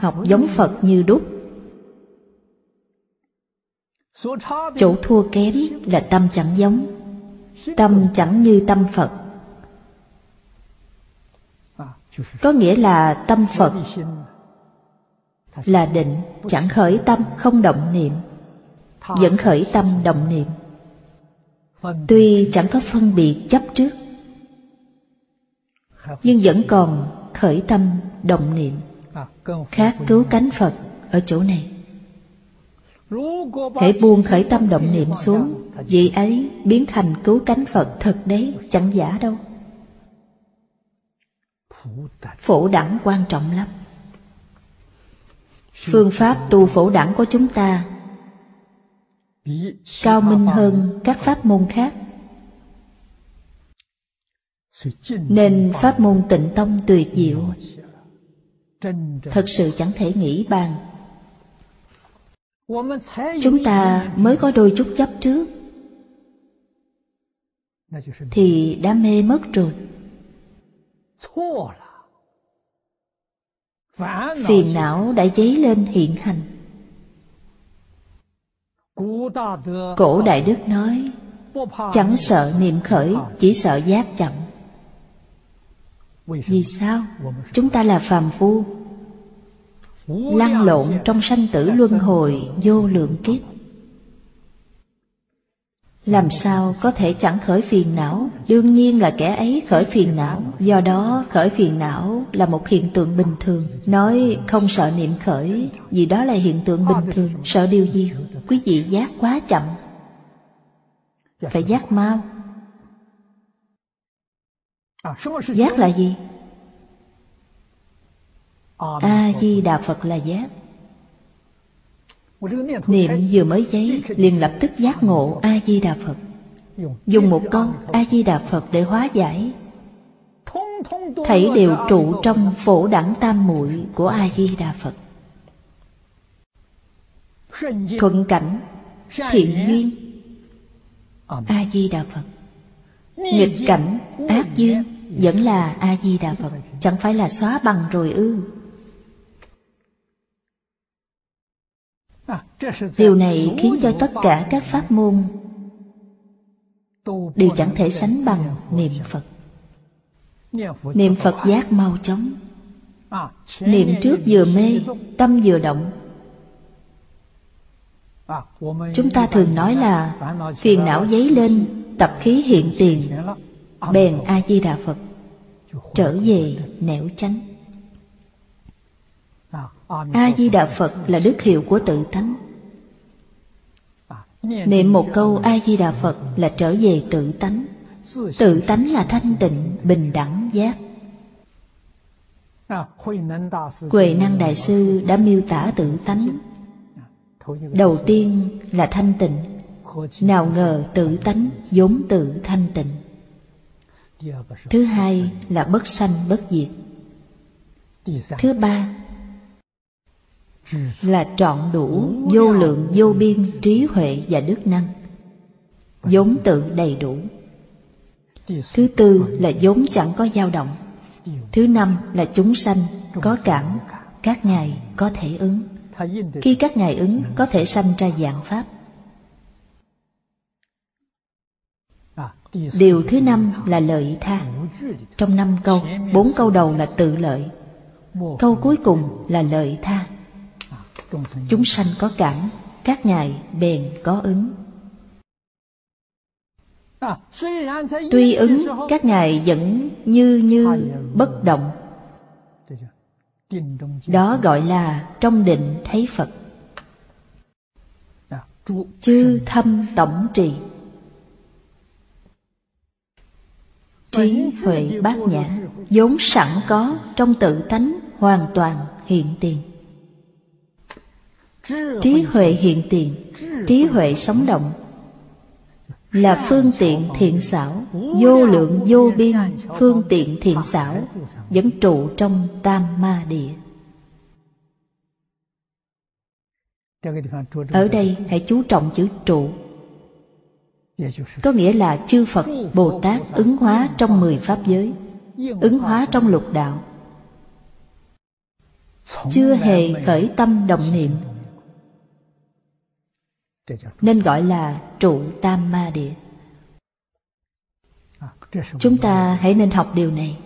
Học giống phật như đúc. Chỗ thua kém là tâm chẳng giống. Tâm chẳng như tâm phật. Có nghĩa là tâm phật là định, chẳng khởi tâm không động niệm. Vẫn khởi tâm động niệm. Tuy chẳng có phân biệt chấp trước, nhưng vẫn còn khởi tâm động niệm. Khác cứu cánh phật ở chỗ này. Hãy buông khởi tâm động niệm xuống vị ấy biến thành cứu cánh phật thật đấy, chẳng giả đâu. Phổ đẳng quan trọng lắm phương pháp tu phổ đẳng của chúng ta cao minh hơn các pháp môn khác. Nên pháp môn tịnh tông tuyệt diệu, thật sự chẳng thể nghĩ bàn. Chúng ta mới có đôi chút chấp trước, thì đã mê mất rồi phiền não đã dấy lên hiện hành. Cổ đại đức nói chẳng sợ niệm khởi chỉ sợ giác chậm vì sao? Chúng ta là phàm phu. Lăn lộn trong sanh tử luân hồi vô lượng kiếp làm sao có thể chẳng khởi phiền não? Đương nhiên là kẻ ấy khởi phiền não. Do đó, khởi phiền não là một hiện tượng bình thường. Nói không sợ niệm khởi, vì đó là hiện tượng bình thường. Sợ điều gì? Quý vị giác quá chậm. Phải giác mau. Giác là gì? A di đà phật là giác. Niệm vừa mới giấy, liền lập tức giác ngộ A-di-đà Phật. Dùng một câu A-di-đà Phật để hóa giải. Thảy đều trụ trong phổ đẳng tam muội của A-di-đà Phật. Thuận cảnh, Thiện duyên A-di-đà Phật. Nghịch cảnh, Ác duyên, Vẫn là A-di-đà Phật. Chẳng phải là xóa bằng rồi ư? Điều này khiến cho tất cả các pháp môn đều chẳng thể sánh bằng niệm phật. Niệm phật giác mau chóng. Niệm trước vừa mê tâm vừa động. Chúng ta thường nói là phiền não dấy lên tập khí hiện tiền bèn a di đà phật trở về nẻo chánh a di đà phật là đức hiệu của tự tánh. Niệm một câu a di đà phật là trở về tự tánh. Tự tánh là thanh tịnh, bình đẳng, giác. Huệ năng đại sư đã miêu tả tự tánh. Đầu tiên là thanh tịnh. Nào ngờ tự tánh vốn tự thanh tịnh. Thứ hai là bất sanh bất diệt. Thứ ba là trọn đủ vô lượng, vô biên, trí huệ và đức năng. Vốn tự đầy đủ. Thứ tư là vốn chẳng có dao động. Thứ năm là chúng sanh có cảm, các ngài có thể ứng. Khi các ngài ứng, có thể sanh ra dạng pháp. Điều thứ năm là lợi tha. Trong năm câu, bốn câu đầu là tự lợi. Câu cuối cùng là lợi tha chúng sanh có cảm, các ngài bèn có ứng. Tuy ứng, các ngài vẫn như như bất động. Đó gọi là trong định thấy phật. Chư thâm tổng trì. Trí huệ bát nhã vốn sẵn có trong tự tánh hoàn toàn hiện tiền trí huệ hiện tiền, trí huệ sống động. Là phương tiện thiện xảo, vô lượng, vô biên, phương tiện thiện xảo, vẫn trụ trong tam ma địa. Ở đây hãy chú trọng chữ trụ. Có nghĩa là chư phật, bồ tát ứng hóa trong mười pháp giới, ứng hóa trong lục đạo. Chưa hề khởi tâm động niệm nên gọi là trụ tam ma địa. Chúng ta hãy nên học điều này.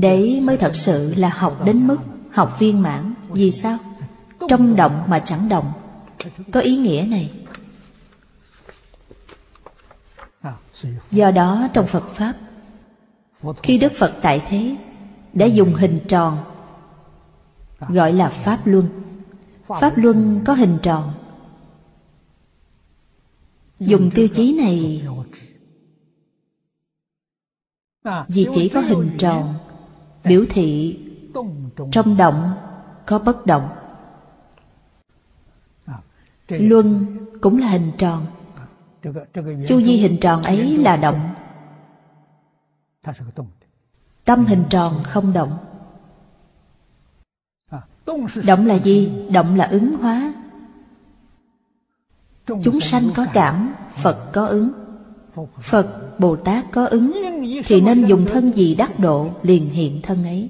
Đấy mới thật sự là học đến mức học viên mãn vì sao? Trong động mà chẳng động. Có ý nghĩa này. Do đó trong phật pháp khi đức phật tại thế đã dùng hình tròn gọi là pháp luân Pháp luân có hình tròn. Dùng tiêu chí này Vì chỉ có hình tròn, Biểu thị Trong động có bất động. Luân cũng là hình tròn. Chu vi hình tròn ấy là động. Tâm hình tròn không động. Động là gì? Động là ứng hóa. Chúng sanh có cảm Phật có ứng. Phật, Bồ Tát có ứng Thì nên dùng thân gì đắc độ liền hiện thân ấy.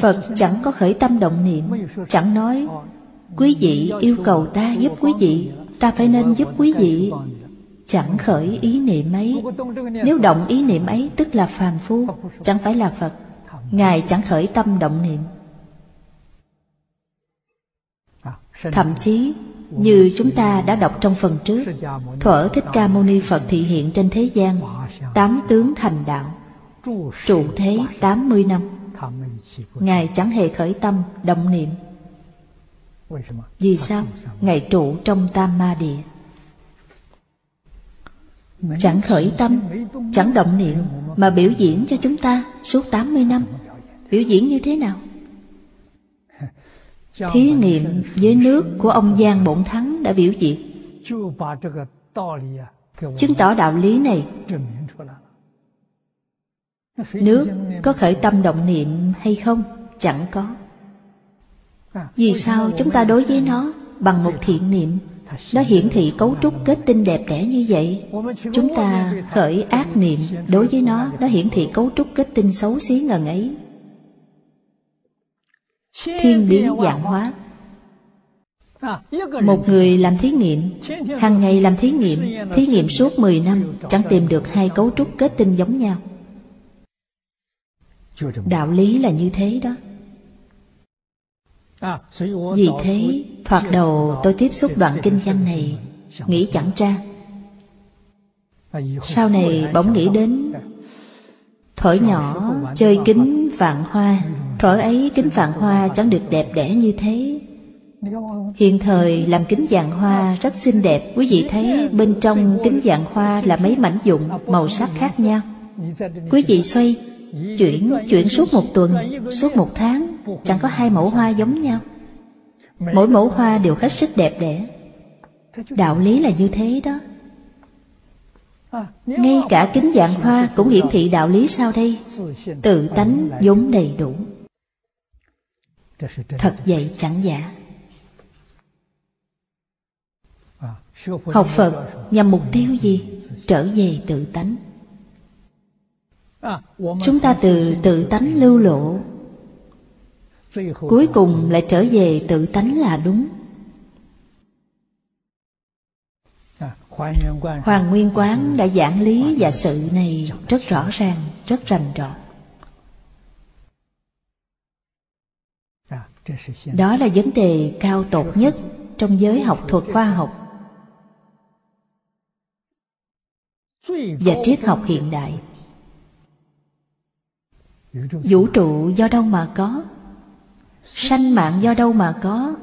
Phật chẳng có khởi tâm động niệm Chẳng nói Quý vị yêu cầu ta giúp quý vị Ta phải nên giúp quý vị. Chẳng khởi ý niệm ấy. Nếu động ý niệm ấy tức là phàm phu Chẳng phải là Phật. Ngài chẳng khởi tâm động niệm. Thậm chí như chúng ta đã đọc trong phần trước Thuở Thích Ca Mâu Ni Phật thị hiện trên thế gian Tám tướng thành đạo. Trụ thế 80 năm. Ngài chẳng hề khởi tâm, động niệm. Vì sao? Ngài trụ trong tam ma địa. Chẳng khởi tâm, chẳng động niệm Mà biểu diễn cho chúng ta suốt 80 năm Biểu diễn như thế nào? Thí nghiệm với nước của ông Giang Bổn Thắng đã biểu diễn. Chứng tỏ đạo lý này. Nước có khởi tâm động niệm hay không? Chẳng có. Vì sao chúng ta đối với nó bằng một thiện niệm? Nó hiển thị cấu trúc kết tinh đẹp đẽ như vậy. Chúng ta khởi ác niệm đối với nó. Nó hiển thị cấu trúc kết tinh xấu xí ngần ấy Thiên biến dạng hóa một người làm thí nghiệm hàng ngày làm thí nghiệm thí nghiệm suốt 10 năm chẳng tìm được hai cấu trúc kết tinh giống nhau đạo lý là như thế đó vì thế thoạt đầu tôi tiếp xúc đoạn kinh văn này nghĩ chẳng ra sau này bỗng nghĩ đến thổi nhỏ chơi kính vạn hoa thổi ấy kính vạn hoa chẳng được đẹp đẽ như thế. Hiện thời làm kính dạng hoa rất xinh đẹp Quý vị thấy bên trong kính dạng hoa là mấy mảnh dụng màu sắc khác nhau. Quý vị xoay Chuyển, chuyển suốt một tuần, suốt một tháng Chẳng có hai mẫu hoa giống nhau. Mỗi mẫu hoa đều hết sức đẹp đẽ. Đạo lý là như thế đó. Ngay cả kính dạng hoa cũng hiển thị đạo lý sao đây. Tự tánh vốn đầy đủ. Thật vậy chẳng giả. Học Phật nhằm mục tiêu gì? Trở về tự tánh. Chúng ta từ tự tánh lưu lộ. Cuối cùng lại trở về tự tánh là đúng. Hoàng Nguyên Quán đã giảng lý và sự này rất rõ ràng, rất rành rọt. Đó là vấn đề cao tột nhất trong giới học thuật khoa học. Và triết học hiện đại. Vũ trụ do đâu mà có? Sanh mạng do đâu mà có?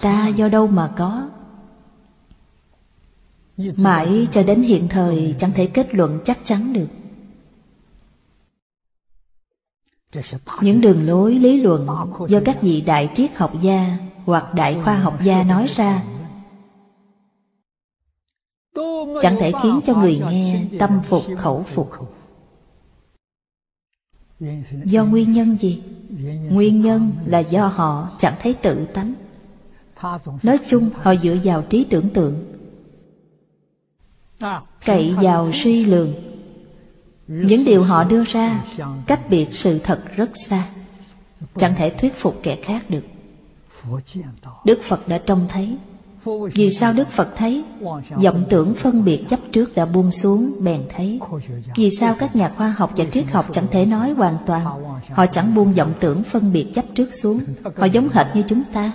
Ta do đâu mà có? Mãi cho đến hiện thời, chẳng thể kết luận chắc chắn được. Những đường lối, lý luận do các vị đại triết học gia hoặc đại khoa học gia nói ra chẳng thể khiến cho người nghe tâm phục, khẩu phục. Do nguyên nhân gì? Nguyên nhân là do họ chẳng thấy tự tánh. Nói chung, họ dựa vào trí tưởng tượng. Cậy vào suy lường những điều họ đưa ra cách biệt sự thật rất xa. Chẳng thể thuyết phục kẻ khác được. Đức phật đã trông thấy. Vì sao Đức Phật thấy? Vọng tưởng phân biệt chấp trước đã buông xuống, bèn thấy. Vì sao các nhà khoa học và triết học chẳng thể nói hoàn toàn? Họ chẳng buông vọng tưởng phân biệt chấp trước xuống. Họ giống hệt như chúng ta.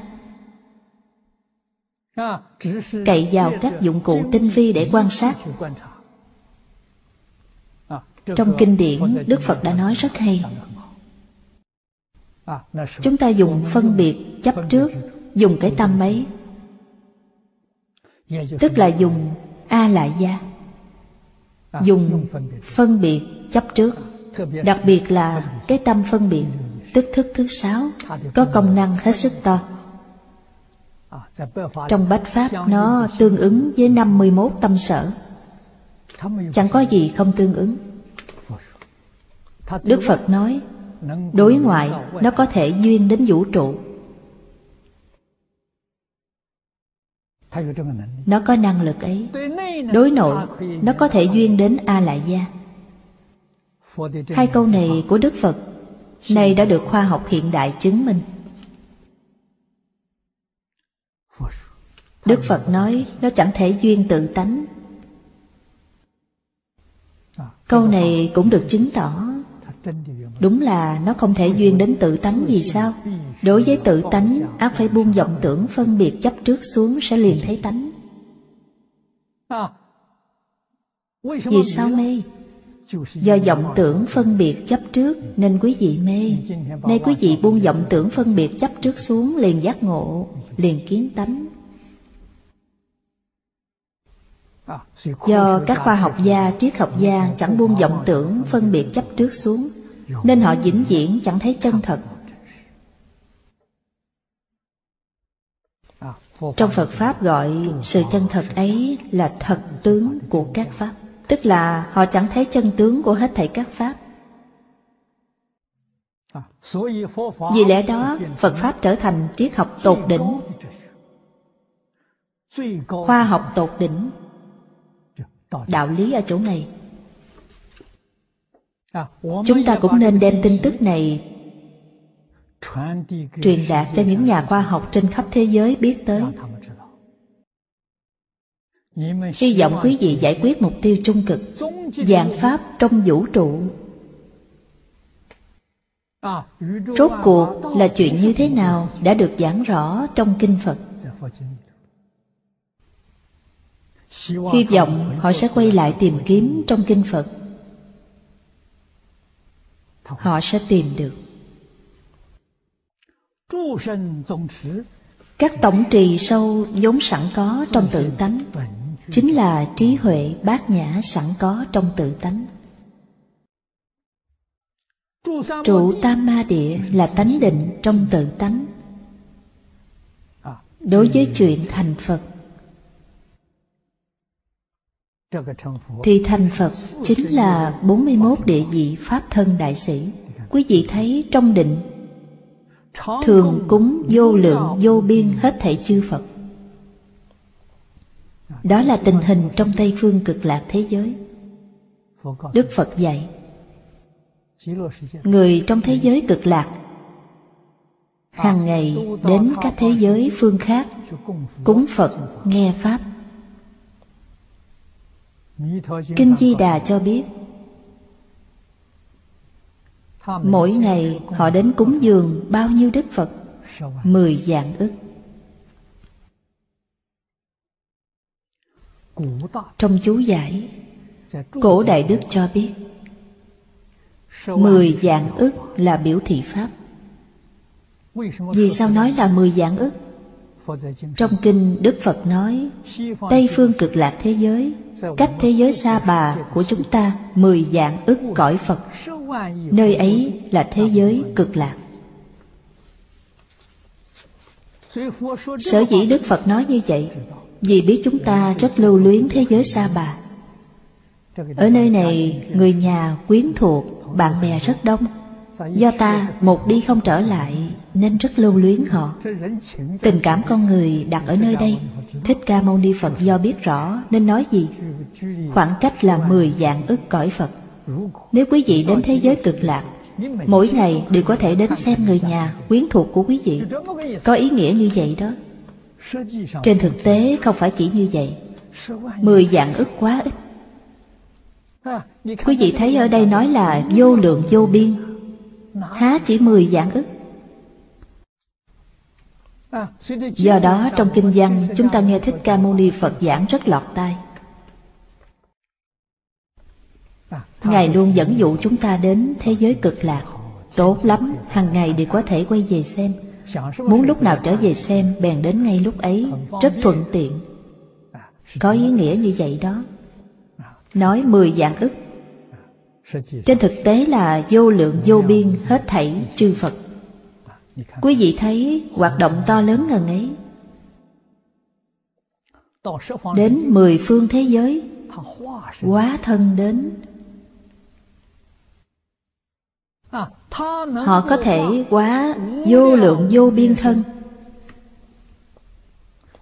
Cậy vào các dụng cụ tinh vi để quan sát. Trong kinh điển, Đức Phật đã nói rất hay. Chúng ta dùng phân biệt chấp trước, Dùng cái tâm ấy. Tức là dùng a lại gia dùng phân biệt chấp trước. Đặc biệt là cái tâm phân biệt, tức thức thứ sáu, có công năng hết sức to. Trong bách pháp, nó tương ứng với 51 tâm sở. Chẳng có gì không tương ứng. Đức Phật nói, Đối ngoại nó có thể duyên đến vũ trụ. Nó có năng lực ấy. Đối nội, Nó có thể duyên đến A-lại gia Hai câu này của Đức Phật, Này đã được khoa học hiện đại chứng minh. Đức Phật nói, Nó chẳng thể duyên tự tánh. Câu này cũng được chứng tỏ. Đúng là nó không thể duyên đến tự tánh vì sao? Đối với tự tánh, ác phải buông vọng tưởng phân biệt chấp trước xuống sẽ liền thấy tánh. Vì sao mê? Do vọng tưởng phân biệt chấp trước nên quý vị mê. Nay quý vị buông vọng tưởng phân biệt chấp trước xuống liền giác ngộ, liền kiến tánh. Do các khoa học gia, triết học gia chẳng buông vọng tưởng phân biệt chấp trước xuống Nên họ vĩnh viễn chẳng thấy chân thật. Trong Phật Pháp gọi sự chân thật ấy là thật tướng của các Pháp Tức là họ chẳng thấy chân tướng của hết thảy các Pháp. Vì lẽ đó Phật Pháp trở thành triết học tột đỉnh. Khoa học tột đỉnh đạo lý ở chỗ này. Chúng ta cũng nên đem tin tức này truyền đạt cho những nhà khoa học trên khắp thế giới biết tới. Hy vọng quý vị giải quyết mục tiêu trung cực dạng pháp trong vũ trụ. Rốt cuộc là chuyện như thế nào đã được giảng rõ trong kinh phật hy vọng họ sẽ quay lại tìm kiếm trong kinh phật. Họ sẽ tìm được. Các tổng trì sâu vốn sẵn có trong tự tánh chính là trí huệ bát nhã sẵn có trong tự tánh. Trụ tam ma địa là tánh định trong tự tánh. Đối với chuyện thành phật thì thành Phật chính là 41 địa vị Pháp thân đại sĩ. Quý vị thấy trong định, Thường cúng vô lượng, vô biên hết thảy chư Phật. Đó là tình hình trong Tây Phương cực lạc thế giới. Đức Phật dạy, Người trong thế giới cực lạc hàng ngày đến các thế giới phương khác cúng Phật, nghe Pháp Kinh Di Đà cho biết, Mỗi ngày họ đến cúng dường bao nhiêu Đức Phật? Mười dạng ức Trong chú giải, Cổ Đại Đức cho biết, Mười dạng ức là biểu thị Pháp Vì sao nói là mười dạng ức? Trong kinh Đức Phật nói, Tây phương cực lạc thế giới, Cách thế giới xa bà của chúng ta Mười dạng ức cõi Phật. Nơi ấy là thế giới cực lạc. Sở dĩ Đức Phật nói như vậy, Vì biết chúng ta rất lưu luyến thế giới xa bà. Ở nơi này, người nhà quyến thuộc, Bạn bè rất đông. Do ta một đi không trở lại, Nên rất lưu luyến họ. Tình cảm con người đặt ở nơi đây. Thích Ca Mâu Ni Phật do biết rõ, Nên nói gì? Khoảng cách là 10 dạng ức cõi Phật. Nếu quý vị đến thế giới cực lạc, Mỗi ngày đều có thể đến xem người nhà, Quyến thuộc của quý vị. Có ý nghĩa như vậy đó. Trên thực tế, không phải chỉ như vậy. Mười dạng ức quá ít. Quý vị thấy ở đây nói là vô lượng vô biên. Há chỉ mười dạng ức. Do đó trong kinh văn chúng ta nghe Thích Ca Mâu Ni Phật giảng rất lọt tai. Ngài luôn dẫn dụ chúng ta đến thế giới cực lạc. Tốt lắm, hàng ngày đều có thể quay về xem. Muốn lúc nào trở về xem bèn đến ngay lúc ấy Rất thuận tiện. Có ý nghĩa như vậy đó. Nói mười dạng ức trên thực tế là vô lượng, vô biên, hết thảy chư Phật. Quý vị thấy hoạt động to lớn ngần ấy. Đến mười phương thế giới Quá thân đến. Họ có thể quá vô lượng, vô biên thân.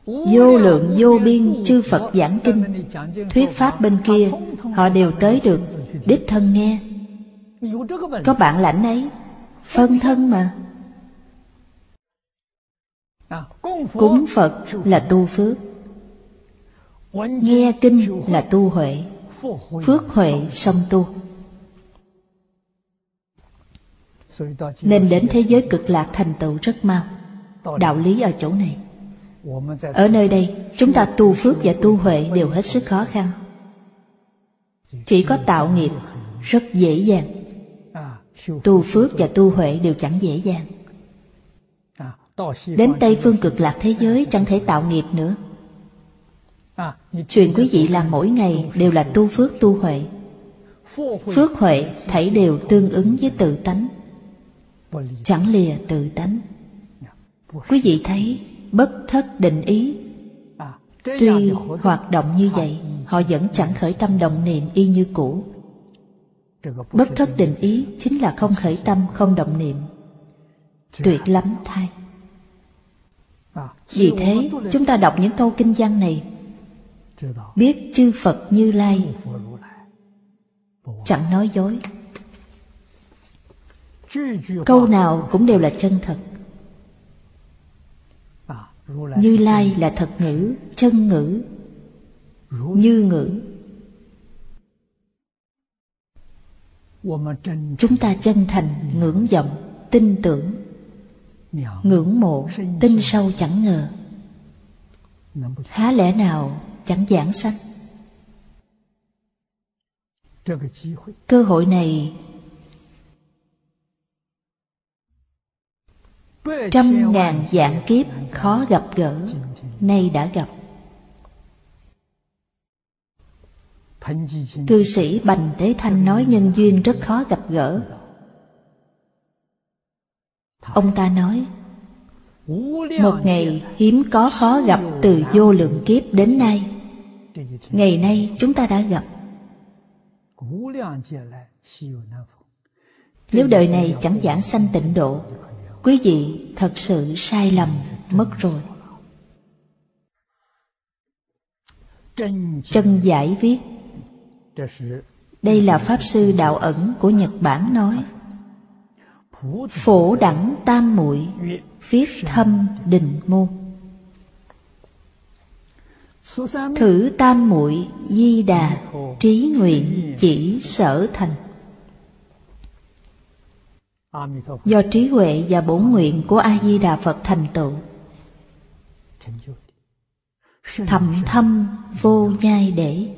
Vô lượng, vô biên, chư Phật giảng kinh. Thuyết Pháp bên kia, Họ đều tới được. Đích thân nghe. Có bản lãnh ấy, Phân thân mà. Cúng Phật là tu phước. Nghe kinh là tu huệ. Phước huệ song tu. Nên đến thế giới cực lạc thành tựu rất mau. Đạo lý ở chỗ này. Ở nơi đây, Chúng ta tu phước và tu huệ đều hết sức khó khăn. Chỉ có tạo nghiệp, Rất dễ dàng. Tu phước và tu huệ đều chẳng dễ dàng. Đến Tây phương cực lạc thế giới, chẳng thể tạo nghiệp nữa. Chuyện quý vị làm mỗi ngày đều là tu phước tu huệ. Phước huệ thảy đều tương ứng với tự tánh. Chẳng lìa tự tánh. Quý vị thấy bất thất định ý. Tuy hoạt động như vậy, Họ vẫn chẳng khởi tâm động niệm y như cũ. Bất thất định ý chính là không khởi tâm, không động niệm. Tuyệt lắm thay Vì thế, chúng ta đọc những câu kinh văn này. Biết chư Phật Như Lai. Chẳng nói dối. Câu nào cũng đều là chân thật. Như Lai là thật ngữ, chân ngữ. Như ngữ. Chúng ta chân thành, ngưỡng vọng, tin tưởng. Ngưỡng mộ, tin sâu chẳng ngờ. Há lẽ nào chẳng giảng sanh? Cơ hội này trăm ngàn dạng kiếp khó gặp gỡ, nay đã gặp. Cư sĩ bành tế thanh nói nhân duyên rất khó gặp gỡ. Ông ta nói, một ngày hiếm có khó gặp từ vô lượng kiếp đến nay. Ngày nay chúng ta đã gặp. Nếu đời này chẳng giảng sanh tịnh độ quý vị thật sự sai lầm, mất rồi. Chân giải viết, đây là pháp sư đạo ẩn của nhật bản nói, phổ đẳng tam muội viết thâm đình môn. Thử tam muội di đà trí nguyện chỉ sở thành do trí huệ và bổn nguyện của a di đà phật thành tựu. Thầm thâm vô nhai để.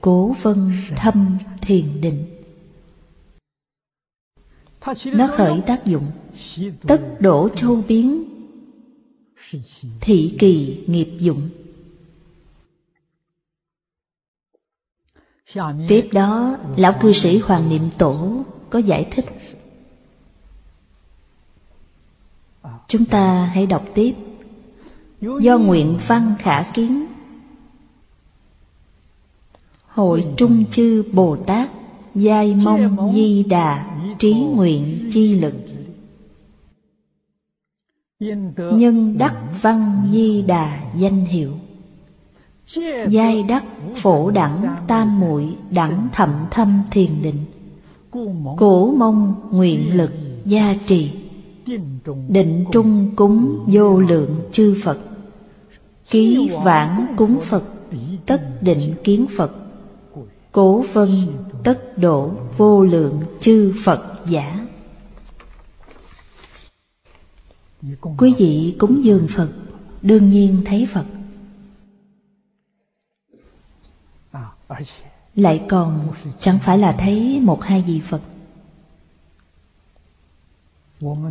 Cố vân thâm thiền định. Nó khởi tác dụng. Tất đổ châu biến. Thị kỳ nghiệp dụng. Tiếp đó lão cư sĩ hoàng niệm tổ có giải thích. Chúng ta hãy đọc tiếp. Do nguyện văn khả kiến. Hội trung chư bồ tát giai mong di đà trí nguyện chi lực. Nhân đắc văn di đà danh hiệu. Giai đắc phổ đẳng tam muội đẳng thậm thâm thiền định cổ mong nguyện lực gia trì định trung cúng vô lượng chư phật. Ký vãn cúng phật tất định kiến phật. Cố vân tất độ vô lượng chư phật giả. Quý vị cúng dường phật đương nhiên thấy phật lại còn chẳng phải là thấy một hai vị phật.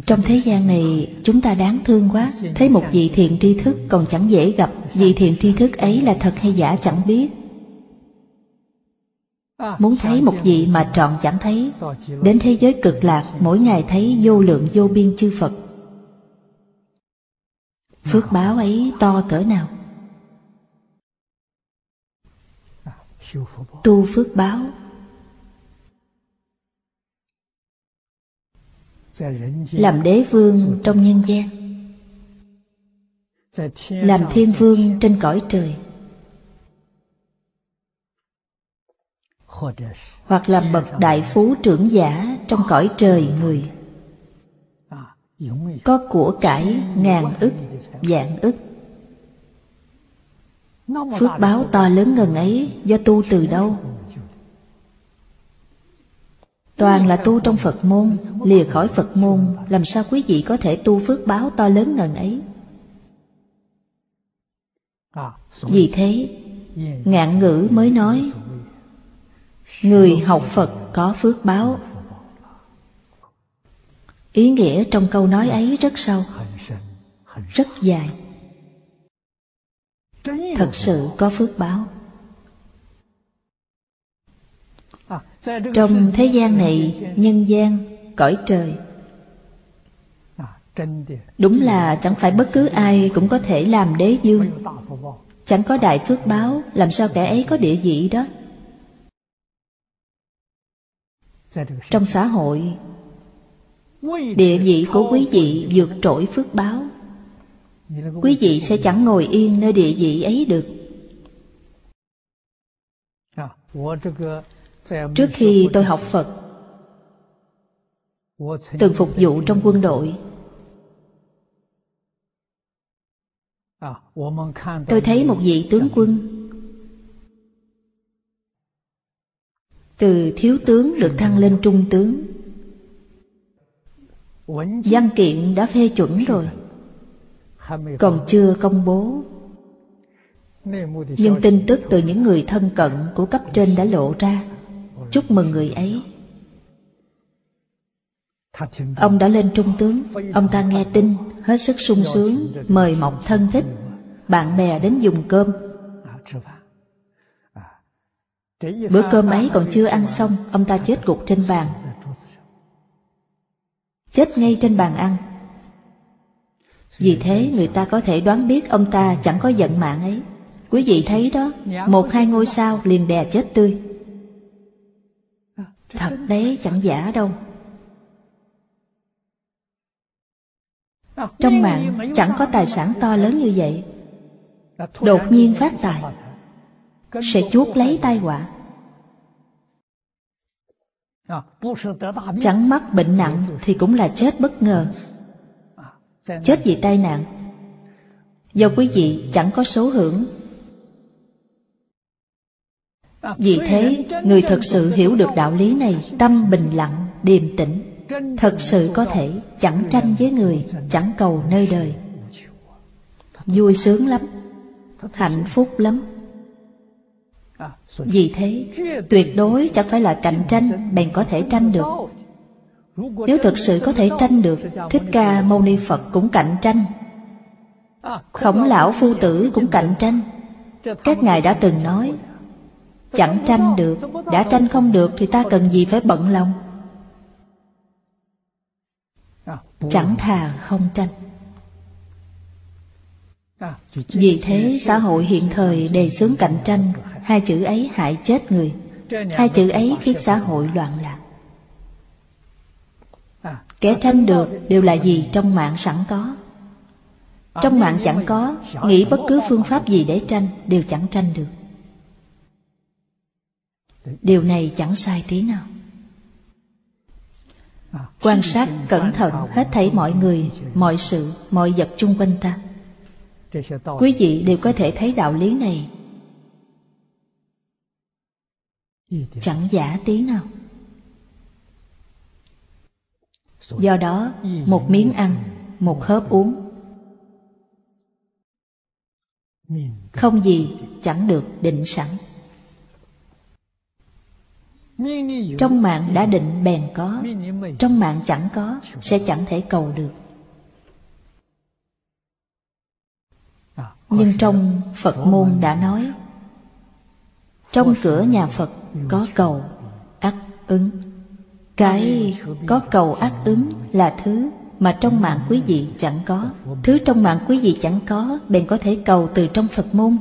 Trong thế gian này, chúng ta đáng thương quá. Thấy một vị thiện tri thức còn chẳng dễ gặp. Vị thiện tri thức ấy là thật hay giả chẳng biết. Muốn thấy một vị mà trọn chẳng thấy. Đến thế giới cực lạc, Mỗi ngày thấy vô lượng vô biên chư Phật. Phước báo ấy to cỡ nào? Tu phước báo. Làm đế vương trong nhân gian. Làm thiên vương trên cõi trời. Hoặc làm bậc đại phú trưởng giả trong cõi trời người có của cải ngàn ức, vạn ức phước báo to lớn ngần ấy do tu từ đâu? Toàn là tu trong phật môn lìa khỏi phật môn làm sao quý vị có thể tu phước báo to lớn ngần ấy? Vì thế ngạn ngữ mới nói người học phật có phước báo. Ý nghĩa trong câu nói ấy rất sâu rất dài thật sự có phước báo. Trong thế gian này, nhân gian, cõi trời, đúng là chẳng phải bất cứ ai cũng có thể làm đế dương. Chẳng có đại phước báo, làm sao kẻ ấy có địa vị đó? Trong xã hội, địa vị của quý vị vượt trội phước báo quý vị sẽ chẳng ngồi yên nơi địa vị ấy được. Trước khi tôi học phật, từng phục vụ trong quân đội. Tôi thấy một vị tướng quân. Từ thiếu tướng được thăng lên trung tướng. Văn kiện đã phê chuẩn rồi còn chưa công bố. Nhưng tin tức từ những người thân cận của cấp trên đã lộ ra. Chúc mừng người ấy. Ông đã lên trung tướng. Ông ta nghe tin, hết sức sung sướng, mời mọc thân thích. Bạn bè đến dùng cơm. Bữa cơm ấy còn chưa ăn xong, ông ta chết gục trên bàn. Chết ngay trên bàn ăn vì thế người ta có thể đoán biết ông ta chẳng có giận mạng ấy. Quý vị thấy đó, một hai ngôi sao liền đè chết tươi. Thật đấy, chẳng giả đâu. Trong mạng chẳng có tài sản to lớn như vậy. Đột nhiên phát tài, sẽ chuốt lấy tai họa. Chẳng mắc bệnh nặng thì cũng là chết bất ngờ chết vì tai nạn. Do quý vị chẳng có số hưởng. Vì thế người thật sự hiểu được đạo lý này tâm bình lặng điềm tĩnh. Thật sự có thể chẳng tranh với người chẳng cầu nơi đời. Vui sướng lắm. Hạnh phúc lắm. Vì thế tuyệt đối chẳng phải là cạnh tranh bèn có thể tranh được nếu thực sự có thể tranh được, thích ca mâu ni phật cũng cạnh tranh. Khổng lão phu tử cũng cạnh tranh. Các ngài đã từng nói, chẳng tranh được, đã tranh không được thì ta cần gì phải bận lòng? Chẳng thà không tranh. Vì thế, xã hội hiện thời đề xướng cạnh tranh, hai chữ ấy hại chết người. Hai chữ ấy khiến xã hội loạn lạc kẻ tranh được đều là gì trong mạng sẵn có? Trong mạng chẳng có, nghĩ bất cứ phương pháp gì để tranh đều chẳng tranh được. Điều này chẳng sai tí nào. Quan sát cẩn thận hết thảy mọi người, mọi sự, mọi vật chung quanh ta. Quý vị đều có thể thấy đạo lý này. Chẳng giả tí nào do đó, một miếng ăn, một hớp uống. Không gì chẳng được định sẵn. Trong mạng đã định bèn có, trong mạng chẳng có, sẽ chẳng thể cầu được. Nhưng trong phật môn đã nói, trong cửa nhà phật có cầu, ắt ứng cái có cầu ác ứng là thứ mà trong mạng quý vị chẳng có. Thứ trong mạng quý vị chẳng có, bèn có thể cầu từ trong phật môn.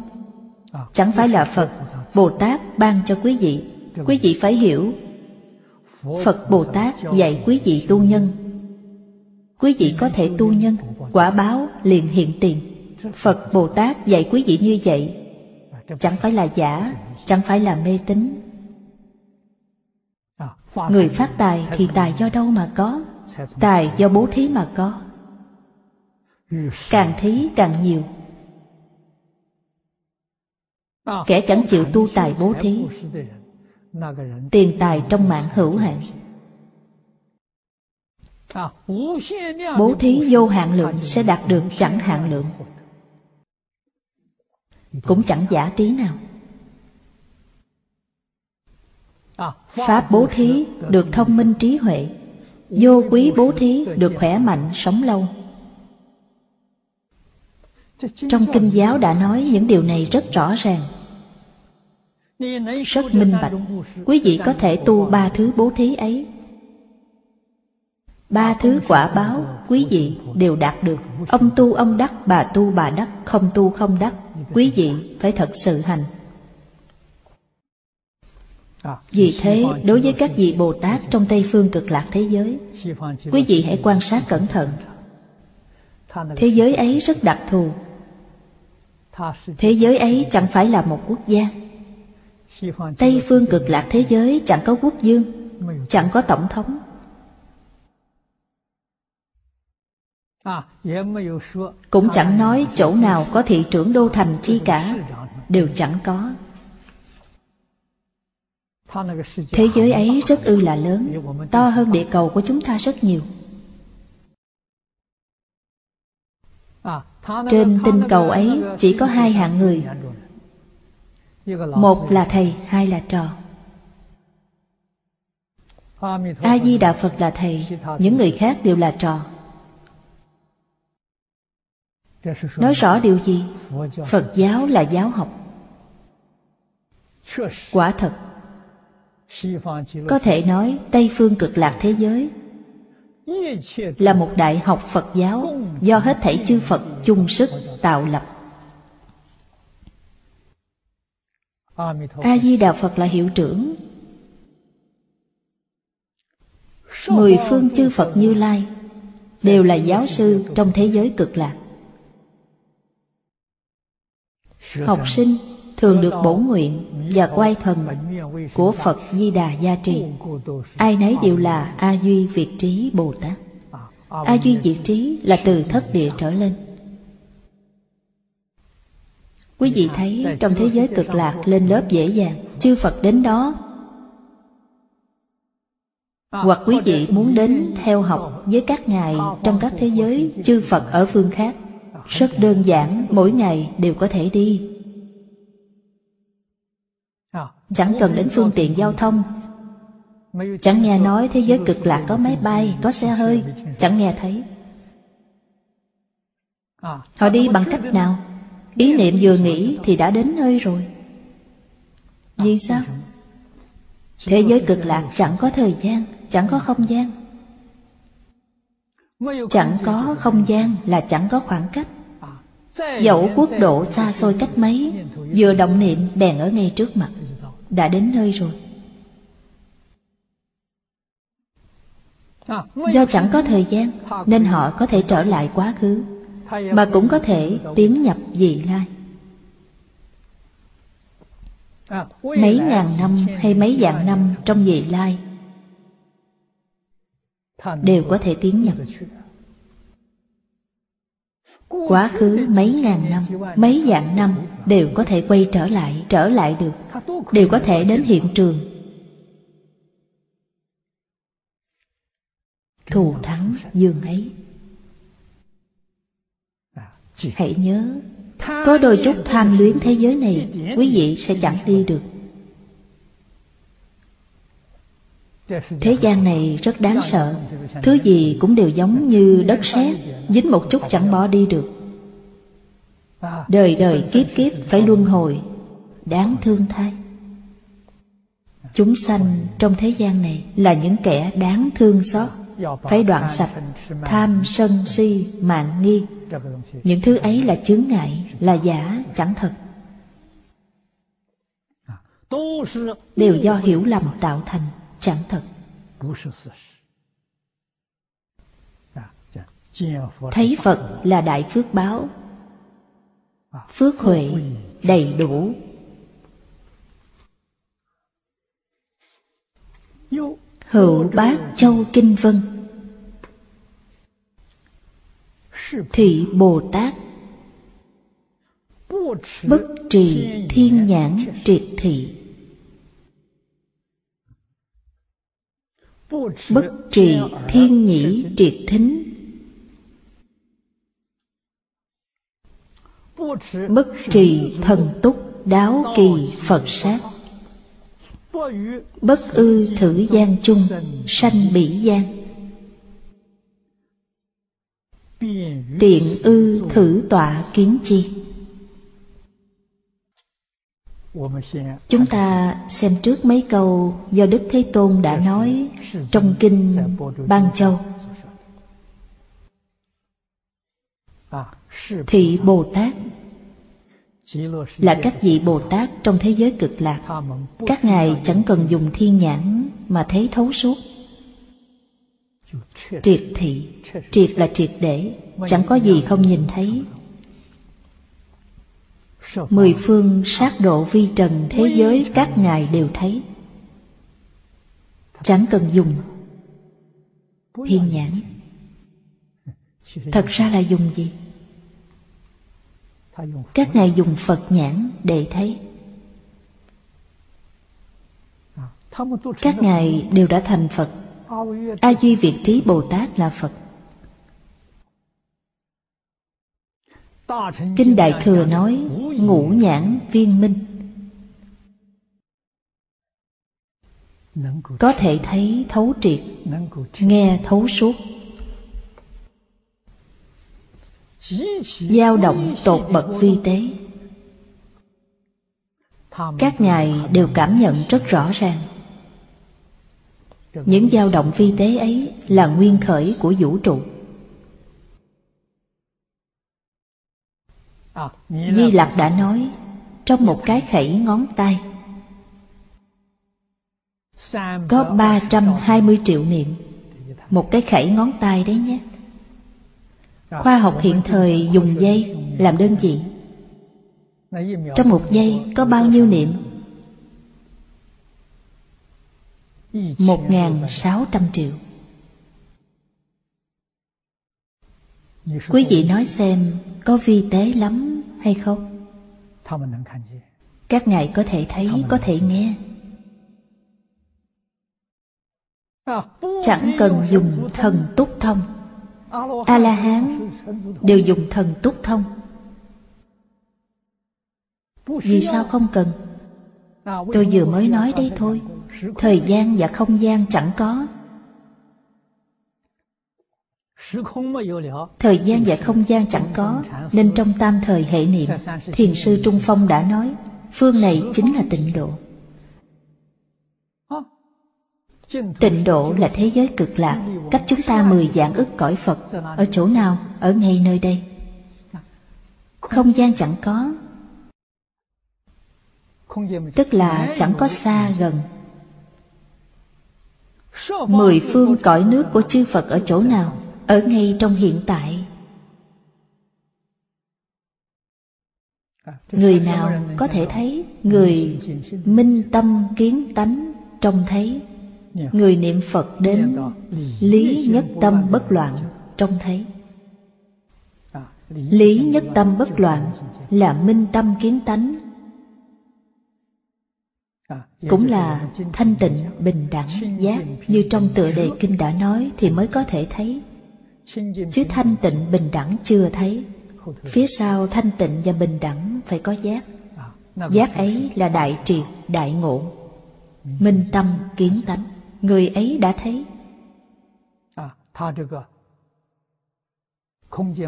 Chẳng phải là phật, bồ tát ban cho quý vị. Quý vị phải hiểu, phật bồ tát dạy quý vị tu nhân. Quý vị có thể tu nhân, quả báo liền hiện tiền. Phật Bồ Tát dạy quý vị như vậy. Chẳng phải là giả, Chẳng phải là mê tín. Người phát tài thì tài do đâu mà có, Tài do bố thí mà có. Càng thí càng nhiều. Kẻ chẳng chịu tu tài bố thí, Tiền tài trong mạng hữu hạn. Bố thí vô hạn lượng sẽ đạt được chẳng hạn lượng, Cũng chẳng giả tí nào. Pháp bố thí được thông minh trí huệ. Vô quý bố thí được khỏe mạnh sống lâu. Trong kinh giáo đã nói những điều này rất rõ ràng. Rất minh bạch. Quý vị có thể tu ba thứ bố thí ấy. Ba thứ quả báo quý vị đều đạt được. Ông tu ông đắc, bà tu bà đắc, không tu không đắc. Quý vị phải thật sự hành vì thế, đối với các vị Bồ Tát trong Tây Phương cực lạc thế giới, quý vị hãy quan sát cẩn thận. Thế giới ấy rất đặc thù. Thế giới ấy chẳng phải là một quốc gia. Tây Phương cực lạc thế giới chẳng có quốc dương, chẳng có tổng thống. Cũng chẳng nói chỗ nào có thị trưởng đô thành chi cả, đều chẳng có. Thế giới ấy rất ư là lớn To hơn địa cầu của chúng ta rất nhiều. Trên tinh cầu ấy chỉ có hai hạng người. Một là thầy, hai là trò. A-di-đà Phật là thầy Những người khác đều là trò. Nói rõ điều gì? Phật giáo. Là giáo học. Quả thật có thể nói Tây Phương cực lạc thế giới Là một đại học Phật giáo Do hết thảy chư Phật chung sức tạo lập. A-di-đà Phật là hiệu trưởng. Mười phương chư Phật Như Lai Đều là giáo sư trong thế giới cực lạc. Học sinh thường được bổ nguyện và quay thần của Phật Di Đà gia trì. Ai nấy đều là A Duy Việt Trí Bồ Tát. A Duy Việt Trí là từ thất địa trở lên. Quý vị thấy trong thế giới cực lạc lên lớp dễ dàng, chư Phật đến đó hoặc quý vị muốn đến theo học với các ngài trong các thế giới chư Phật ở phương khác Rất đơn giản, mỗi ngày đều có thể đi Chẳng cần đến phương tiện giao thông. Chẳng nghe nói thế giới cực lạc có máy bay, có xe hơi. Chẳng nghe thấy. Họ đi bằng cách nào? Ý niệm vừa nghĩ thì đã đến nơi rồi. Vì sao? Thế giới cực lạc chẳng có thời gian, chẳng có không gian. Chẳng có không gian là chẳng có khoảng cách. Dẫu quốc độ xa xôi cách mấy Vừa động niệm đèn ở ngay trước mặt đã đến nơi rồi. Do chẳng có thời gian nên họ có thể trở lại quá khứ mà cũng có thể tiến nhập vị lai. Mấy ngàn năm hay mấy vạn năm trong vị lai đều có thể tiến nhập. quá khứ mấy ngàn năm mấy vạn năm đều có thể quay trở lại trở lại được, đều có thể đến hiện trường. Thù thắng giường ấy. Hãy nhớ, có đôi chút tham luyến thế giới này, quý vị sẽ chẳng đi được. Thế gian này rất đáng sợ. Thứ gì cũng đều giống như đất sét, dính một chút chẳng bỏ đi được đời đời kiếp kiếp phải luân hồi, đáng thương thay. Chúng sanh trong thế gian này là những kẻ đáng thương xót, phải đoạn sạch tham sân si mạng nghi. Những thứ ấy là chướng ngại, là giả, chẳng thật. Đều do hiểu lầm tạo thành, chẳng thật. Thấy phật là đại phước báo phước huệ đầy đủ. Hữu bát châu kinh vân. Thị bồ tát. Bất trì thiên nhãn triệt thị. Bất trì thiên nhĩ triệt thính. Bất trì thần túc đáo kỳ phật sát. Bất ư thử gian chung, sanh bỉ gian. Tiện ư thử tọa kiến chi. Chúng ta xem trước mấy câu do đức thế tôn đã nói trong kinh ban châu. Thị bồ tát là các vị bồ tát trong thế giới cực lạc. Các ngài chẳng cần dùng thiên nhãn mà thấy thấu suốt. Triệt thị. Triệt là triệt để. Chẳng có gì không nhìn thấy. Mười phương sát độ vi trần thế giới các ngài đều thấy. Chẳng cần dùng thiên nhãn thật ra là dùng gì? Các ngài dùng phật nhãn để thấy. Các ngài đều đã thành phật. A duy việt trí bồ tát là phật. Kinh đại thừa nói, ngũ nhãn viên minh. Có thể thấy thấu triệt, nghe thấu suốt dao động tột bậc vi tế. Các ngài đều cảm nhận rất rõ ràng. Những dao động vi tế ấy là nguyên khởi của vũ trụ. Di lặc đã nói, trong một cái khẩy ngón tay, có 320 triệu niệm. Một cái khẩy ngón tay đấy nhé khoa học hiện thời dùng dây làm đơn vị. Trong một giây có bao nhiêu niệm? Một ngàn sáu trăm triệu. Quý vị nói xem có vi tế lắm hay không? Các ngài có thể thấy, có thể nghe. Chẳng cần dùng thần túc thông a la hán đều dùng thần túc thông. Vì sao không cần? Tôi vừa mới nói đây thôi. Thời gian và không gian chẳng có. Thời gian và không gian chẳng có, nên trong tam thời hệ niệm, thiền sư trung phong đã nói, phương này chính là tịnh độ. Tịnh độ là thế giới cực lạc. Cách chúng ta mười dạng ức cõi Phật. Ở chỗ nào? Ở ngay nơi đây. Không gian chẳng có. Tức là chẳng có xa gần. Mười phương cõi nước của chư Phật ở chỗ nào? Ở ngay trong hiện tại. Người nào có thể thấy? Người minh tâm kiến tánh trông thấy. Người niệm Phật đến Lý nhất tâm bất loạn Trông thấy. Lý nhất tâm bất loạn Là minh tâm kiến tánh Cũng là thanh tịnh, bình đẳng, giác. Như trong tựa đề kinh đã nói Thì mới có thể thấy. Chứ thanh tịnh, bình đẳng chưa thấy. Phía sau thanh tịnh và bình đẳng Phải có giác. Giác ấy là đại triệt, đại ngộ. Minh tâm, kiến tánh người ấy đã thấy.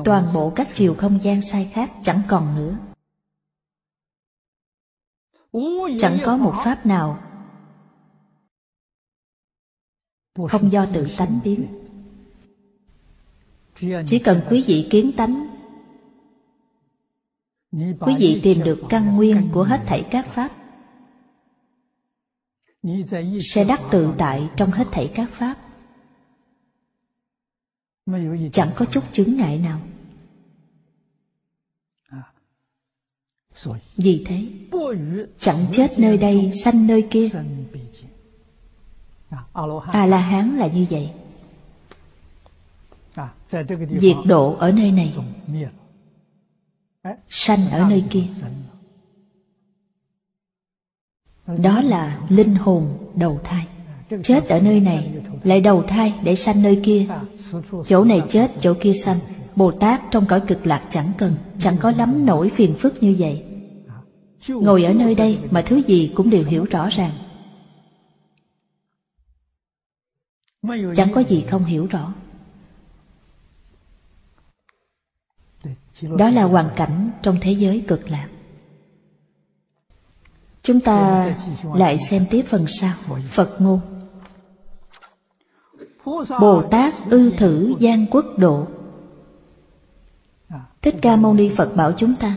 Toàn bộ các chiều không gian sai khác chẳng còn nữa. Chẳng có một pháp nào. Không do tự tánh biến. chỉ cần quý vị kiến tánh. Quý vị tìm được căn nguyên của hết thảy các pháp sẽ đắc tự tại trong hết thảy các pháp. Chẳng có chút chứng ngại nào. Vì thế Chẳng chết nơi đây sanh nơi kia. A-la-hán là như vậy. Diệt độ ở nơi này Sanh ở nơi kia đó là linh hồn đầu thai. Chết ở nơi này Lại đầu thai để sanh nơi kia. Chỗ này chết, chỗ kia sanh. Bồ Tát trong cõi cực lạc chẳng cần Chẳng có lắm nổi phiền phức như vậy. Ngồi ở nơi đây mà thứ gì cũng đều hiểu rõ ràng. Chẳng có gì không hiểu rõ. Đó là hoàn cảnh trong thế giới cực lạc. Chúng ta lại xem tiếp phần sau. Phật ngôn. Bồ Tát ư thử gian quốc độ. Thích Ca Mâu Ni Phật bảo chúng ta.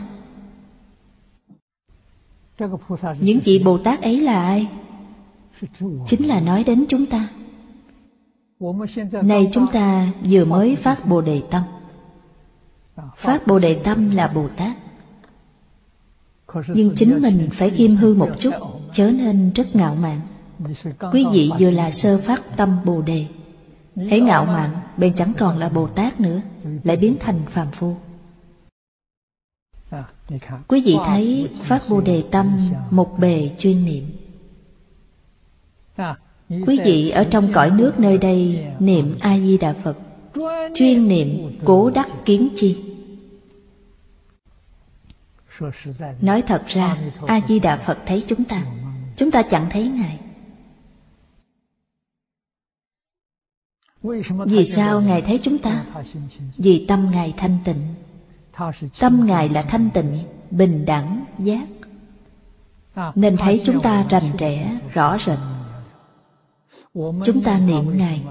Những vị Bồ Tát ấy là ai? Chính là nói đến chúng ta. Này chúng ta vừa mới phát Bồ Đề Tâm. Phát Bồ Đề Tâm là Bồ Tát nhưng chính mình phải khiêm hư một chút, Chớ nên rất ngạo mạn. Quý vị vừa là sơ phát tâm Bồ Đề. Hãy ngạo mạn Bèn chẳng còn là Bồ Tát nữa, Lại biến thành phàm phu. Quý vị thấy Phát Bồ Đề Tâm Một bề chuyên niệm. Quý vị ở trong cõi nước nơi đây Niệm A-di-đà Phật. Chuyên niệm cố đắc kiến chi. Nói thật ra A-di-đà Phật thấy chúng ta Chúng ta chẳng thấy Ngài. Vì sao Ngài thấy chúng ta? Vì tâm Ngài thanh tịnh. Tâm Ngài là thanh tịnh, bình đẳng, giác. Nên thấy chúng ta rành trẻ, rõ rệt. Chúng ta niệm Ngài.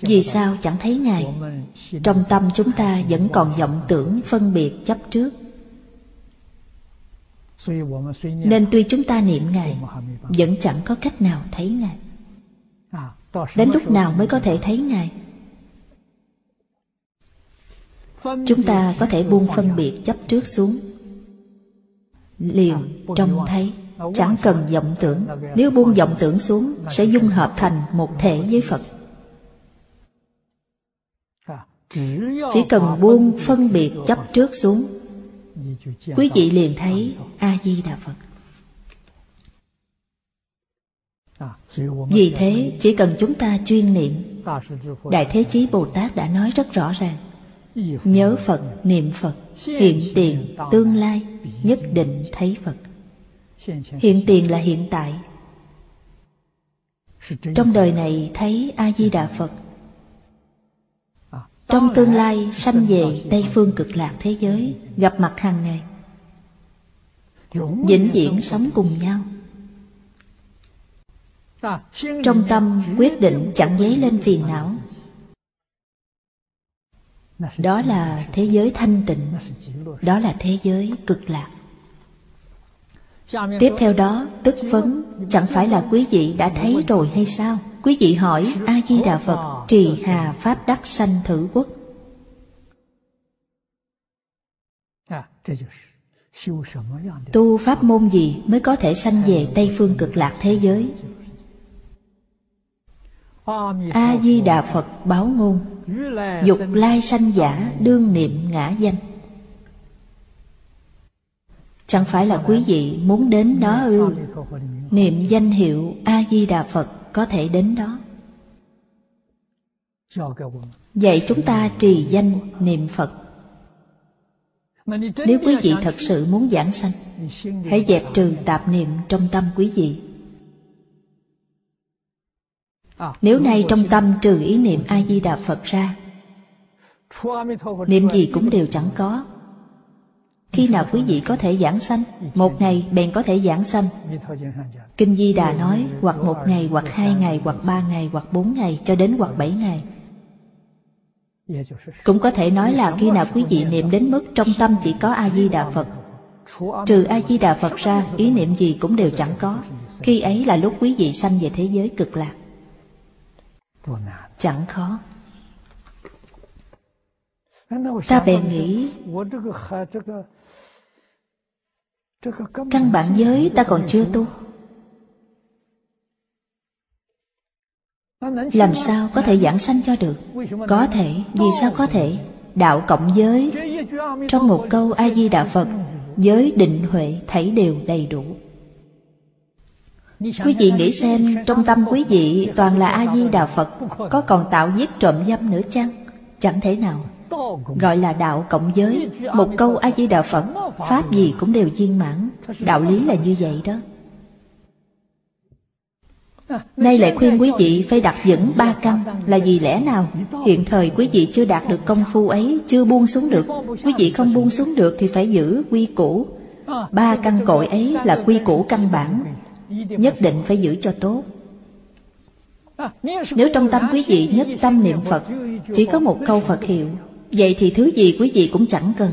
Vì sao chẳng thấy Ngài? Trong tâm chúng ta vẫn còn vọng tưởng phân biệt chấp trước Nên tuy chúng ta niệm Ngài Vẫn chẳng có cách nào thấy Ngài. Đến lúc nào mới có thể thấy Ngài? Chúng ta có thể buông phân biệt chấp trước xuống. Liền trông thấy Chẳng cần vọng tưởng. Nếu buông vọng tưởng xuống Sẽ dung hợp thành một thể với Phật. Chỉ cần buông phân biệt chấp trước xuống Quý vị liền thấy A-di-đà Phật. Vì thế chỉ cần chúng ta chuyên niệm Đại Thế Chí Bồ Tát đã nói rất rõ ràng. Nhớ Phật, niệm Phật Hiện tiền, tương lai Nhất định thấy Phật. Hiện tiền là hiện tại. Trong đời này thấy A-di-đà Phật trong tương lai sanh về Tây Phương cực lạc thế giới, Gặp mặt hàng ngày. Vĩnh viễn sống cùng nhau. Trong tâm quyết định chẳng dấy lên phiền não. Đó là thế giới thanh tịnh, đó là thế giới cực lạc. Tiếp theo đó, tức vấn chẳng phải là quý vị đã thấy rồi hay sao? Quý vị hỏi a di đà phật trì hà pháp đắc sanh thử quốc. Tu pháp môn gì mới có thể sanh về tây phương cực lạc thế giới? A di đà phật báo ngôn dục lai sanh giả đương niệm ngã danh. Chẳng phải là quý vị muốn đến đó ư? Niệm danh hiệu a di đà phật có thể đến đó. Vậy chúng ta trì danh niệm phật. Nếu quý vị thật sự muốn giảng sanh hãy dẹp trừ tạp niệm trong tâm quý vị. Nếu nay trong tâm trừ ý niệm A-di-đà Phật ra Niệm gì cũng đều chẳng có khi nào quý vị có thể giảng sanh Một ngày bèn có thể giảng sanh. Kinh Di Đà nói Hoặc một ngày, hoặc hai ngày, hoặc ba ngày, hoặc bốn ngày Cho đến hoặc bảy ngày. Cũng có thể nói là khi nào quý vị niệm đến mức Trong tâm chỉ có A-di-đà Phật. Trừ A-di-đà Phật ra Ý niệm gì cũng đều chẳng có. Khi ấy là lúc quý vị sanh về thế giới cực lạc. Chẳng khó. Ta bèn nghĩ Căn bản giới ta còn chưa tu. Làm sao có thể giảng sanh cho được? Có thể, vì sao có thể? Đạo cộng giới. Trong một câu A-di-đà Phật Giới định huệ thảy đều đầy đủ. Quý vị nghĩ xem Trong tâm quý vị toàn là A-di-đà Phật Có còn tạo giết trộm dâm nữa chăng? Chẳng thể nào. Gọi là đạo cộng giới. Một câu A-di-đà Phật, Pháp gì cũng đều viên mãn. Đạo lý là như vậy đó. Nay lại khuyên quý vị phải đặt vững ba căn Là vì lẽ nào? Hiện thời quý vị chưa đạt được công phu ấy, Chưa buông xuống được. Quý vị không buông xuống được thì phải giữ quy củ. Ba căn cội ấy là quy củ căn bản. Nhất định phải giữ cho tốt. Nếu trong tâm quý vị nhất tâm niệm Phật, Chỉ có một câu Phật hiệu Vậy thì thứ gì quý vị cũng chẳng cần.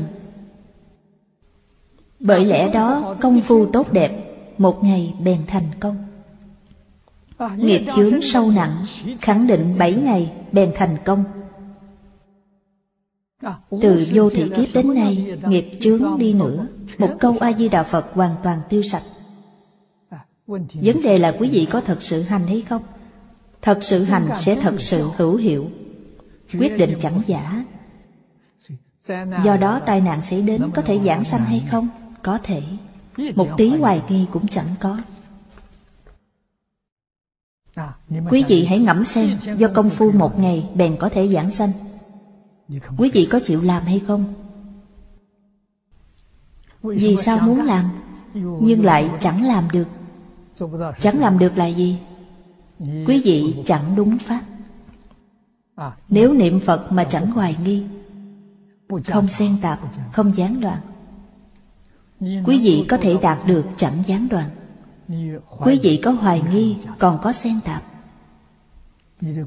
Bởi lẽ đó, công phu tốt đẹp, Một ngày bèn thành công. Nghiệp chướng sâu nặng, Khẳng định bảy ngày bèn thành công. Từ vô thị kiếp đến nay, Nghiệp chướng đi nữa, Một câu A-di-đà Phật hoàn toàn tiêu sạch. Vấn đề là quý vị có thật sự hành hay không? Thật sự hành sẽ thật sự hữu hiệu, Quyết định chẳng giả. Do đó tai nạn xảy đến có thể giảng sanh hay không? Có thể Một tí hoài nghi cũng chẳng có Quý vị hãy ngẫm xem, Do công phu một ngày, bèn có thể giảng sanh Quý vị có chịu làm hay không? Vì sao muốn làm, Nhưng lại chẳng làm được Chẳng làm được là gì? Quý vị chẳng đúng pháp Nếu niệm Phật mà chẳng hoài nghi không xen tạp, không gián đoạn. Quý vị có thể đạt được chẳng gián đoạn. Quý vị có hoài nghi còn có xen tạp.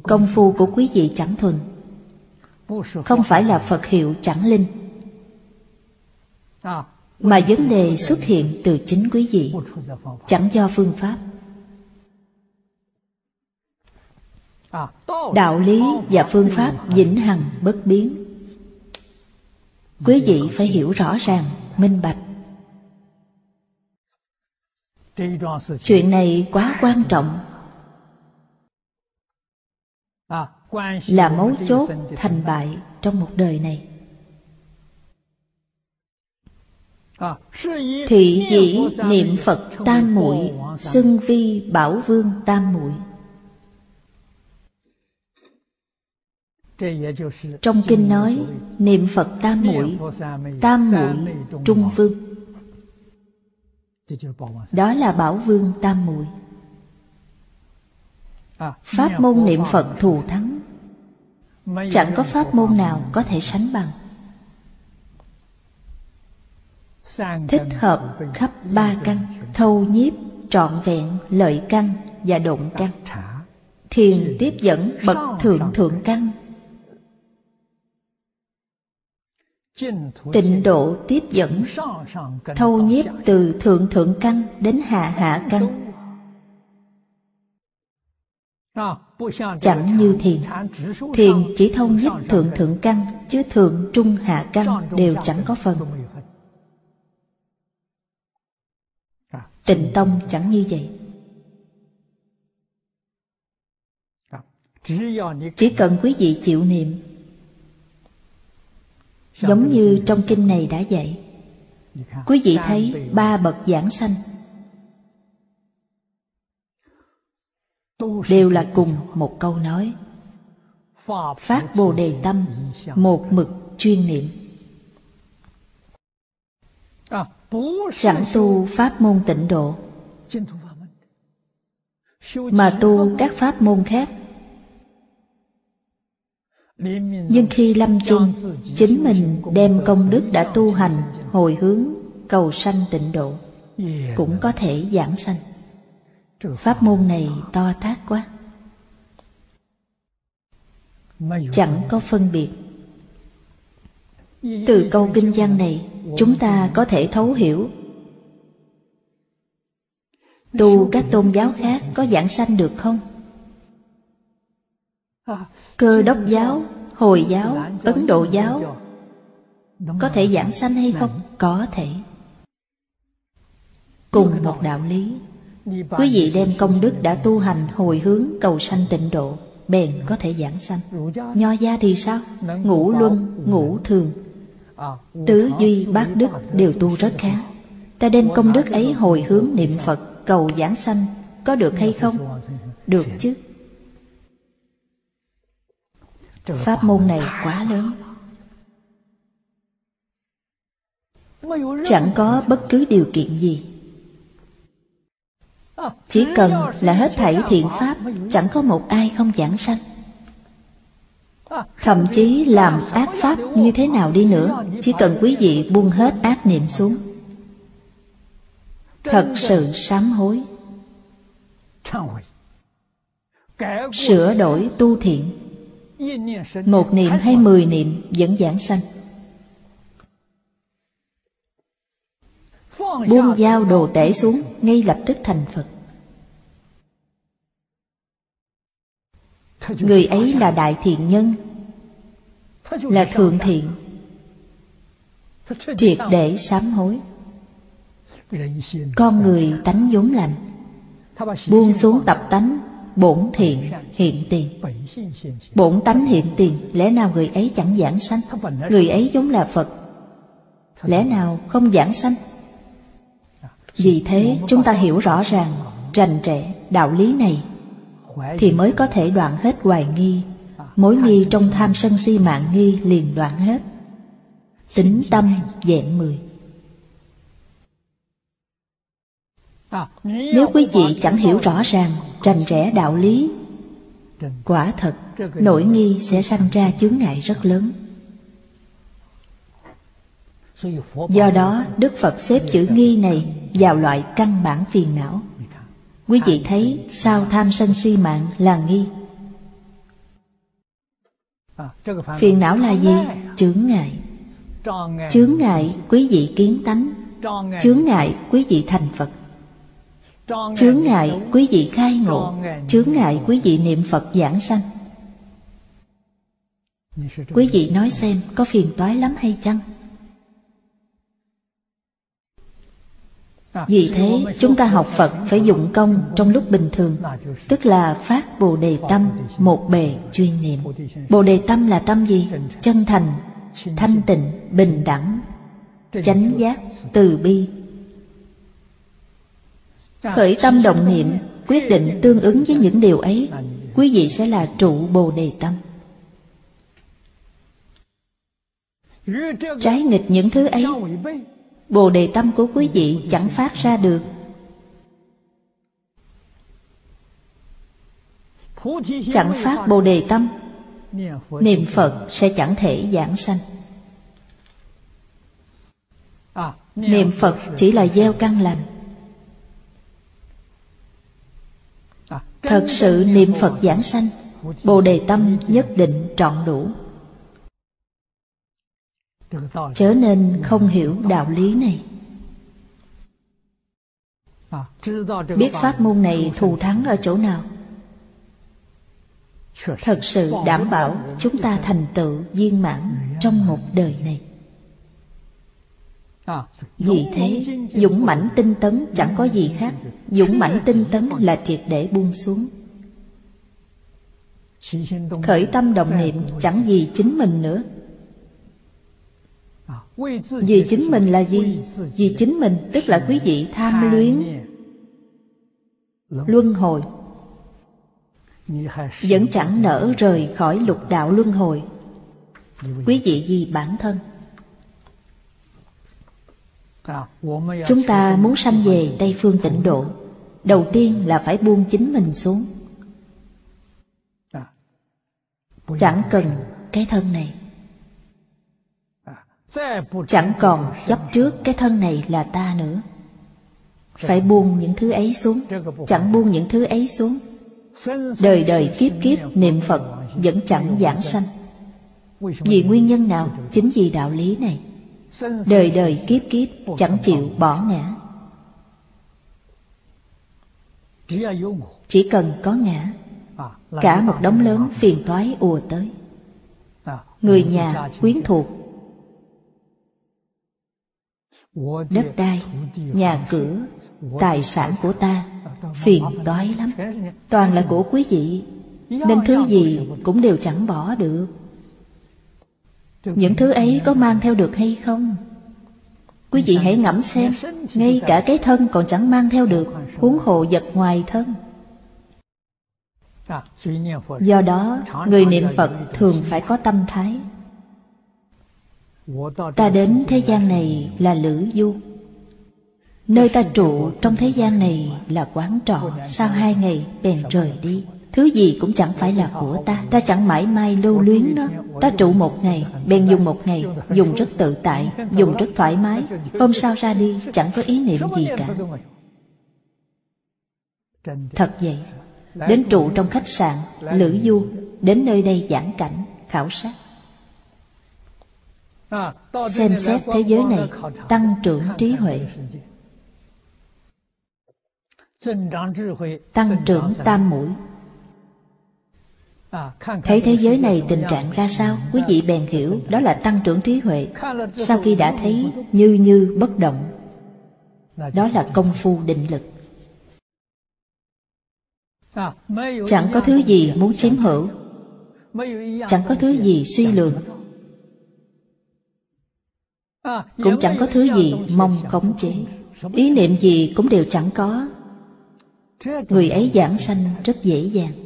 Công phu của quý vị chẳng thuần. Không phải là Phật hiệu chẳng linh. Mà vấn đề xuất hiện từ chính quý vị Chẳng do phương pháp. Đạo lý và phương pháp vĩnh hằng bất biến Quý vị phải hiểu rõ ràng, minh bạch. Chuyện này quá quan trọng. Là mấu chốt thành bại trong một đời này. Thị dĩ niệm Phật tam muội Xưng vi bảo vương tam muội. Trong kinh nói Niệm Phật tam muội Tam muội trung vương. Đó là bảo vương tam muội. Pháp môn niệm phật thù thắng. Chẳng có pháp môn nào có thể sánh bằng. Thích hợp khắp ba căn thâu nhiếp trọn vẹn lợi căn và độn căn. thiền tiếp dẫn bậc thượng thượng căn Tịnh độ tiếp dẫn, Thâu nhiếp từ thượng thượng căn đến hạ hạ căn. Chẳng như thiền. Thiền chỉ thâu nhiếp thượng thượng căn, Chứ thượng trung hạ căn đều chẳng có phần. Tịnh tông chẳng như vậy. Chỉ cần quý vị chịu niệm Giống như trong kinh này đã dạy. Quý vị thấy ba bậc giảng sanh Đều là cùng một câu nói. Phát Bồ Đề Tâm Một mực chuyên niệm. Chẳng tu pháp môn tịnh độ Mà tu các pháp môn khác nhưng khi lâm chung chính mình đem công đức đã tu hành hồi hướng cầu sanh tịnh độ, cũng có thể giảng sanh. Pháp môn này to tát quá. Chẳng có phân biệt. Từ câu kinh văn này, chúng ta có thể thấu hiểu. Tu các tôn giáo khác có giảng sanh được không? Cơ đốc giáo, Hồi giáo, Ấn Độ giáo Có thể giảng sanh hay không? Có thể. Cùng một đạo lý quý vị đem công đức đã tu hành hồi hướng cầu sanh tịnh độ bèn có thể giảng sanh. Nho gia thì sao? Ngũ luân ngũ thường. Tứ duy bát đức đều tu rất khá. Ta đem công đức ấy hồi hướng niệm phật cầu giảng sanh có được hay không? Được chứ pháp môn này quá lớn. Chẳng có bất cứ điều kiện gì. Chỉ cần là hết thảy thiện pháp, chẳng có một ai không giảng sanh. Thậm chí làm ác pháp như thế nào đi nữa, chỉ cần quý vị buông hết ác niệm xuống. Thật sự sám hối. Sửa đổi tu thiện một niệm hay mười niệm vẫn giảng sanh. Buông dao đồ tể xuống, ngay lập tức thành phật. Người ấy là đại thiện nhân, là thượng thiện, triệt để sám hối. Con người tánh vốn lành, buông xuống tập tánh bổn thiện, hiện tiền. Bổn tánh hiện tiền, lẽ nào người ấy chẳng giảng sanh? Người ấy giống là phật. Lẽ nào không giảng sanh? Vì thế, chúng ta hiểu rõ ràng, rành rẽ đạo lý này, thì mới có thể đoạn hết hoài nghi. Mối nghi trong tham sân si mạng nghi liền đoạn hết. Tính tâm dạng mười. Nếu quý vị chẳng hiểu rõ ràng, rành rẽ đạo lý, quả thật, nỗi nghi sẽ sanh ra chướng ngại rất lớn. Do đó, đức phật xếp chữ nghi này vào loại căn bản phiền não. Quý vị thấy sao tham sân si mạng là nghi? Phiền não là gì? Chướng ngại. Chướng ngại quý vị kiến tánh. Chướng ngại quý vị thành phật chướng ngại quý vị khai ngộ, chướng ngại quý vị niệm phật giảng sanh. Quý vị nói xem có phiền toái lắm hay chăng? Vì thế, chúng ta học phật phải dụng công trong lúc bình thường, tức là phát bồ đề tâm một bề chuyên niệm. Bồ đề tâm là tâm gì? Chân thành, thanh tịnh, bình đẳng, chánh giác, từ bi khởi tâm động niệm, quyết định tương ứng với những điều ấy, quý vị sẽ là trụ bồ đề tâm. Trái nghịch những thứ ấy, bồ đề tâm của quý vị chẳng phát ra được. Chẳng phát bồ đề tâm, niệm phật sẽ chẳng thể giảng sanh. Niệm phật chỉ là gieo căn lành. Thật sự niệm phật giảng sanh, bồ đề tâm nhất định trọn đủ. Chớ nên không hiểu đạo lý này. Biết pháp môn này thù thắng ở chỗ nào? Thật sự đảm bảo chúng ta thành tựu viên mãn trong một đời này vì thế dũng mãnh tinh tấn chẳng có gì khác. Dũng mãnh tinh tấn là triệt để buông xuống. Khởi tâm động niệm chẳng gì chính mình nữa. Vì chính mình là gì? Vì chính mình tức là quý vị tham luyến. Luân hồi. Vẫn chẳng nở rời khỏi lục đạo luân hồi. Quý vị vì bản thân chúng ta muốn sanh về tây phương tịnh độ. Đầu tiên là phải buông chính mình xuống. Chẳng cần cái thân này. Chẳng còn chấp trước cái thân này là ta nữa. Phải buông những thứ ấy xuống. Chẳng buông những thứ ấy xuống. Đời đời kiếp kiếp niệm phật vẫn chẳng giảng sanh. Vì nguyên nhân nào? Chính vì đạo lý này đời đời kiếp kiếp, chẳng chịu bỏ ngã. Chỉ cần có ngã, cả một đống lớn phiền toái ùa tới. Người nhà quyến thuộc. Đất đai, nhà cửa, Tài sản của ta, Phiền toái lắm. Toàn là của quý vị, Nên thứ gì cũng đều chẳng bỏ được. Những thứ ấy có mang theo được hay không? Quý vị hãy ngẫm xem, Ngay cả cái thân còn chẳng mang theo được, Huống hộ vật ngoài thân. Do đó, Người niệm Phật thường phải có tâm thái. Ta đến thế gian này là lữ du. Nơi ta trụ trong thế gian này là quán trọ, Sau hai ngày bèn rời đi. Thứ gì cũng chẳng phải là của ta. Ta chẳng mãi mai lưu luyến nó. Ta trụ một ngày, bèn dùng một ngày Dùng rất tự tại, dùng rất thoải mái. Hôm sau ra đi chẳng có ý niệm gì cả. Thật vậy Đến trụ trong khách sạn, lữ du Đến nơi đây giảng cảnh, khảo sát. Xem xét thế giới này Tăng trưởng trí huệ. Tăng trưởng tam mũi. Thấy thế giới này tình trạng ra sao? Quý vị bèn hiểu, Đó là tăng trưởng trí huệ. Sau khi đã thấy, như như bất động. Đó là công phu định lực. Chẳng có thứ gì muốn chiếm hữu. Chẳng có thứ gì suy lượng Cũng chẳng có thứ gì mong khống chế. Ý niệm gì cũng đều chẳng có. Người ấy giảng sanh rất dễ dàng.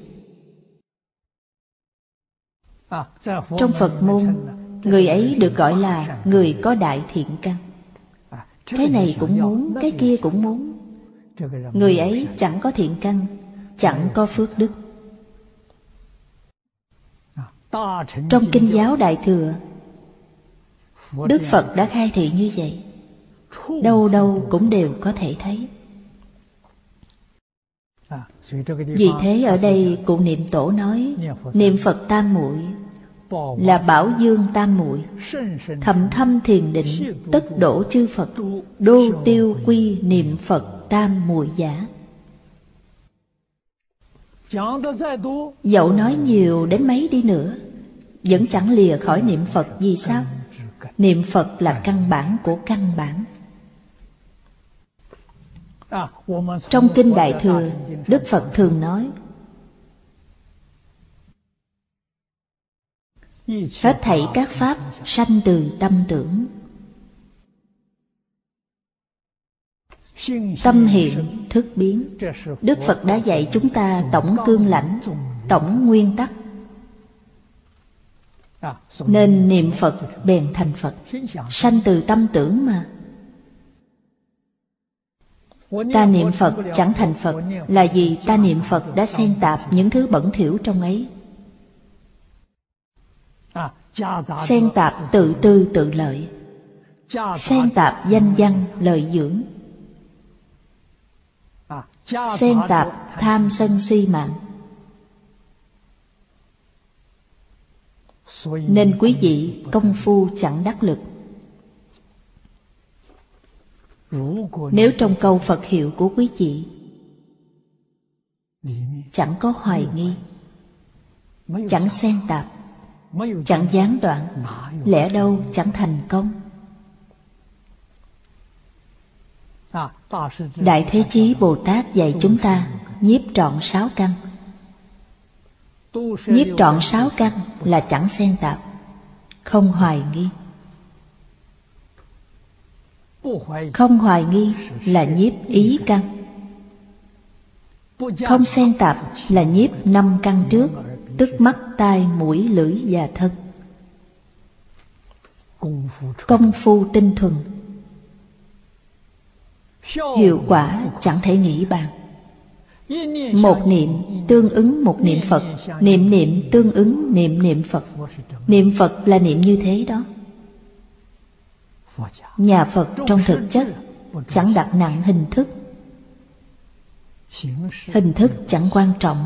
Trong Phật môn Người ấy được gọi là người có đại thiện căn. Cái này cũng muốn, cái kia cũng muốn. Người ấy chẳng có thiện căn Chẳng có phước đức. Trong Kinh giáo Đại Thừa Đức Phật đã khai thị như vậy. Đâu đâu cũng đều có thể thấy vì thế ở đây cụ niệm tổ nói, Niệm Phật tam muội Là bảo dương tam muội, Thầm thâm thiền định Tất đổ chư Phật, Đô tiêu quy niệm Phật tam muội giả. Dẫu nói nhiều đến mấy đi nữa, Vẫn chẳng lìa khỏi niệm Phật gì sao? Niệm Phật là căn bản của căn bản trong Kinh Đại Thừa, Đức Phật thường nói, Hết thảy các pháp sanh từ tâm tưởng. Tâm hiện thức biến. Đức Phật đã dạy chúng ta tổng cương lãnh, Tổng nguyên tắc. Nên niệm Phật bèn thành Phật. Sanh từ tâm tưởng mà. Ta niệm Phật chẳng thành Phật. Là vì ta niệm Phật đã xen tạp những thứ bẩn thỉu trong ấy. Xen tạp tự tư tự lợi. Xen tạp danh văn lợi dưỡng. Xen tạp tham sân si mạng. Nên quý vị công phu chẳng đắc lực nếu trong câu Phật hiệu của quý vị Chẳng có hoài nghi, Chẳng xen tạp, Chẳng gián đoạn, Lẽ đâu chẳng thành công? Đại Thế Chí Bồ Tát dạy chúng ta Nhiếp trọn sáu căn. Nhiếp trọn sáu căn là chẳng xen tạp, Không hoài nghi không hoài nghi là nhiếp ý căn. Không xen tạp là nhiếp năm căn trước Tức mắt, tai, mũi, lưỡi và thân. Công phu tinh thuần. Hiệu quả chẳng thể nghĩ bàn. Một niệm tương ứng một niệm Phật. Niệm niệm tương ứng niệm niệm Phật. Niệm Phật là niệm như thế đó Nhà Phật trong thực chất Chẳng đặt nặng hình thức. Hình thức chẳng quan trọng.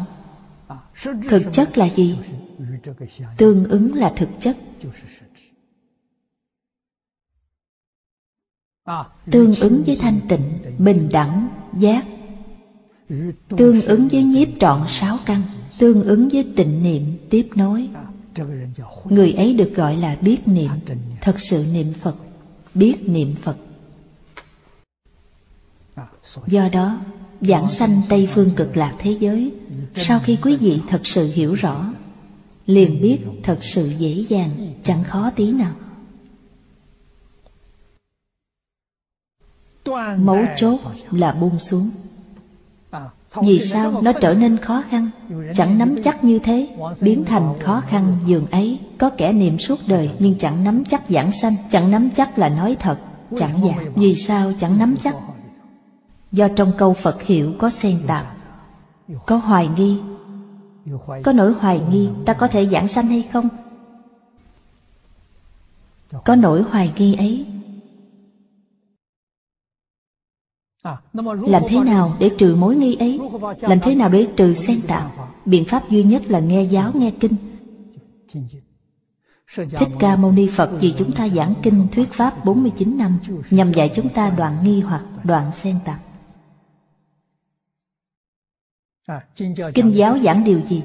Thực chất là gì? Tương ứng là thực chất. Tương ứng với thanh tịnh Bình đẳng, giác. Tương ứng với nhiếp trọn sáu căn Tương ứng với tịnh niệm tiếp nối. Người ấy được gọi là biết niệm Thật sự niệm Phật biết niệm Phật Do đó, giảng sanh Tây Phương cực lạc thế giới, sau khi quý vị thật sự hiểu rõ, liền biết thật sự dễ dàng, chẳng khó tí nào. Mấu chốt là buông xuống. Vì sao nó trở nên khó khăn? Chẳng nắm chắc như thế Biến thành khó khăn giường ấy. Có kẻ niệm suốt đời Nhưng chẳng nắm chắc giảng sanh Chẳng nắm chắc là nói thật. Chẳng giả. Vì sao chẳng nắm chắc? Do trong câu Phật hiệu có xen tạp Có hoài nghi. Có nỗi hoài nghi Ta có thể giảng sanh hay không? Có nỗi hoài nghi ấy Làm thế nào để trừ mối nghi ấy? Làm thế nào để trừ xen tạp Biện pháp duy nhất là nghe giáo nghe kinh. Thích Ca Mâu Ni Phật vì chúng ta giảng kinh thuyết pháp 49 năm Nhằm dạy chúng ta đoạn nghi hoặc đoạn xen tạp Kinh giáo giảng điều gì?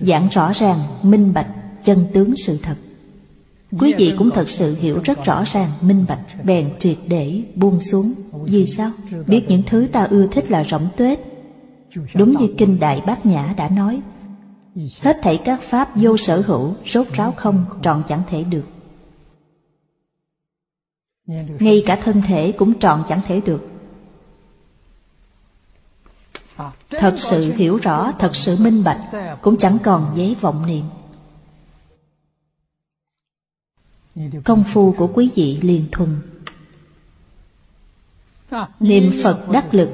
Giảng rõ ràng, minh bạch, chân tướng sự thật Quý vị cũng thật sự hiểu rất rõ ràng, minh bạch, bèn triệt để buông xuống. Vì sao? Biết những thứ ta ưa thích là rỗng tuếch. Đúng như Kinh Đại Bát Nhã đã nói, hết thảy các pháp vô sở hữu, rốt ráo không, trọn chẳng thể được. Ngay cả thân thể cũng trọn chẳng thể được. Thật sự hiểu rõ, thật sự minh bạch, cũng chẳng còn giấy vọng niệm. Công phu của quý vị liền thuần. Niệm phật đắc lực.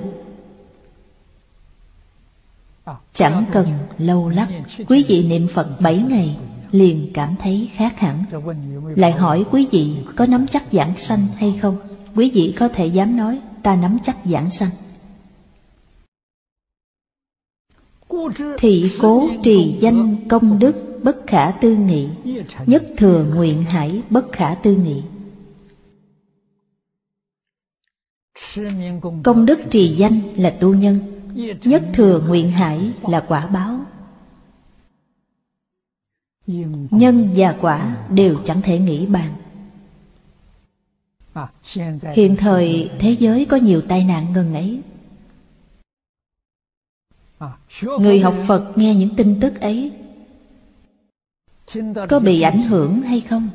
Chẳng cần lâu lắc, quý vị niệm phật bảy ngày liền cảm thấy khác hẳn. Lại hỏi quý vị có nắm chắc giảng sanh hay không? Quý vị có thể dám nói, ta nắm chắc giảng sanh. Thị cố trì danh công đức bất khả tư nghị, nhất thừa nguyện hải bất khả tư nghị. Công đức trì danh là tu nhân, nhất thừa nguyện hải là quả báo. Nhân và quả đều chẳng thể nghĩ bàn. Hiện thời thế giới có nhiều tai nạn ngần ấy người học phật nghe những tin tức ấy có bị ảnh hưởng hay không?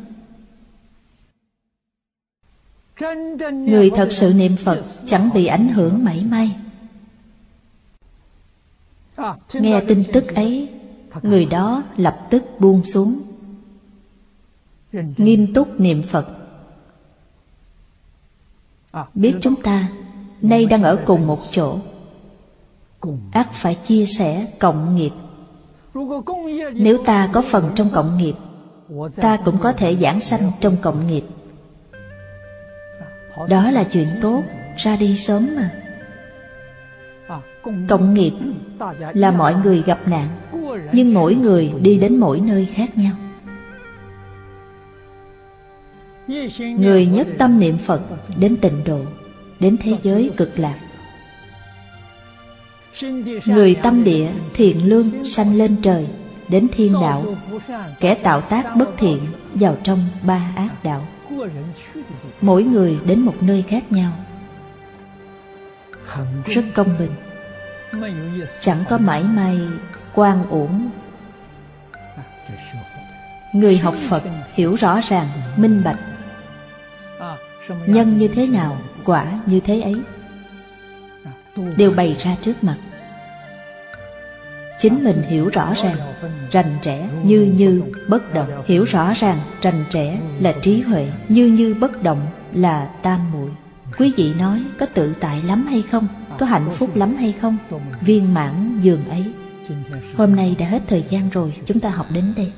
Người thật sự niệm phật chẳng bị ảnh hưởng mảy may. Nghe tin tức ấy người đó lập tức buông xuống. Nghiêm túc niệm phật. Biết chúng ta nay đang ở cùng một chỗ ắt phải chia sẻ cộng nghiệp. Nếu ta có phần trong cộng nghiệp, ta cũng có thể giảng sanh trong cộng nghiệp. Đó là chuyện tốt, ra đi sớm mà. Cộng nghiệp là mọi người gặp nạn, nhưng mỗi người đi đến mỗi nơi khác nhau. Người nhất tâm niệm phật đến tịnh độ, đến thế giới cực lạc. Người tâm địa thiện lương sanh lên trời Đến thiên đạo Kẻ tạo tác bất thiện Vào trong ba ác đạo. Mỗi người đến một nơi khác nhau. Rất công bình. Chẳng có mãi may quan uổng. Người học Phật hiểu rõ ràng, minh bạch. Nhân như thế nào, quả như thế ấy Đều bày ra trước mặt. Chính mình hiểu rõ ràng, rành rẽ như như bất động. Hiểu rõ ràng, rành rẽ là trí huệ, như như bất động là tam muội. Quý vị nói có tự tại lắm hay không? Có hạnh phúc lắm hay không? Viên mãn giường ấy. Hôm nay đã hết thời gian rồi, chúng ta học đến đây.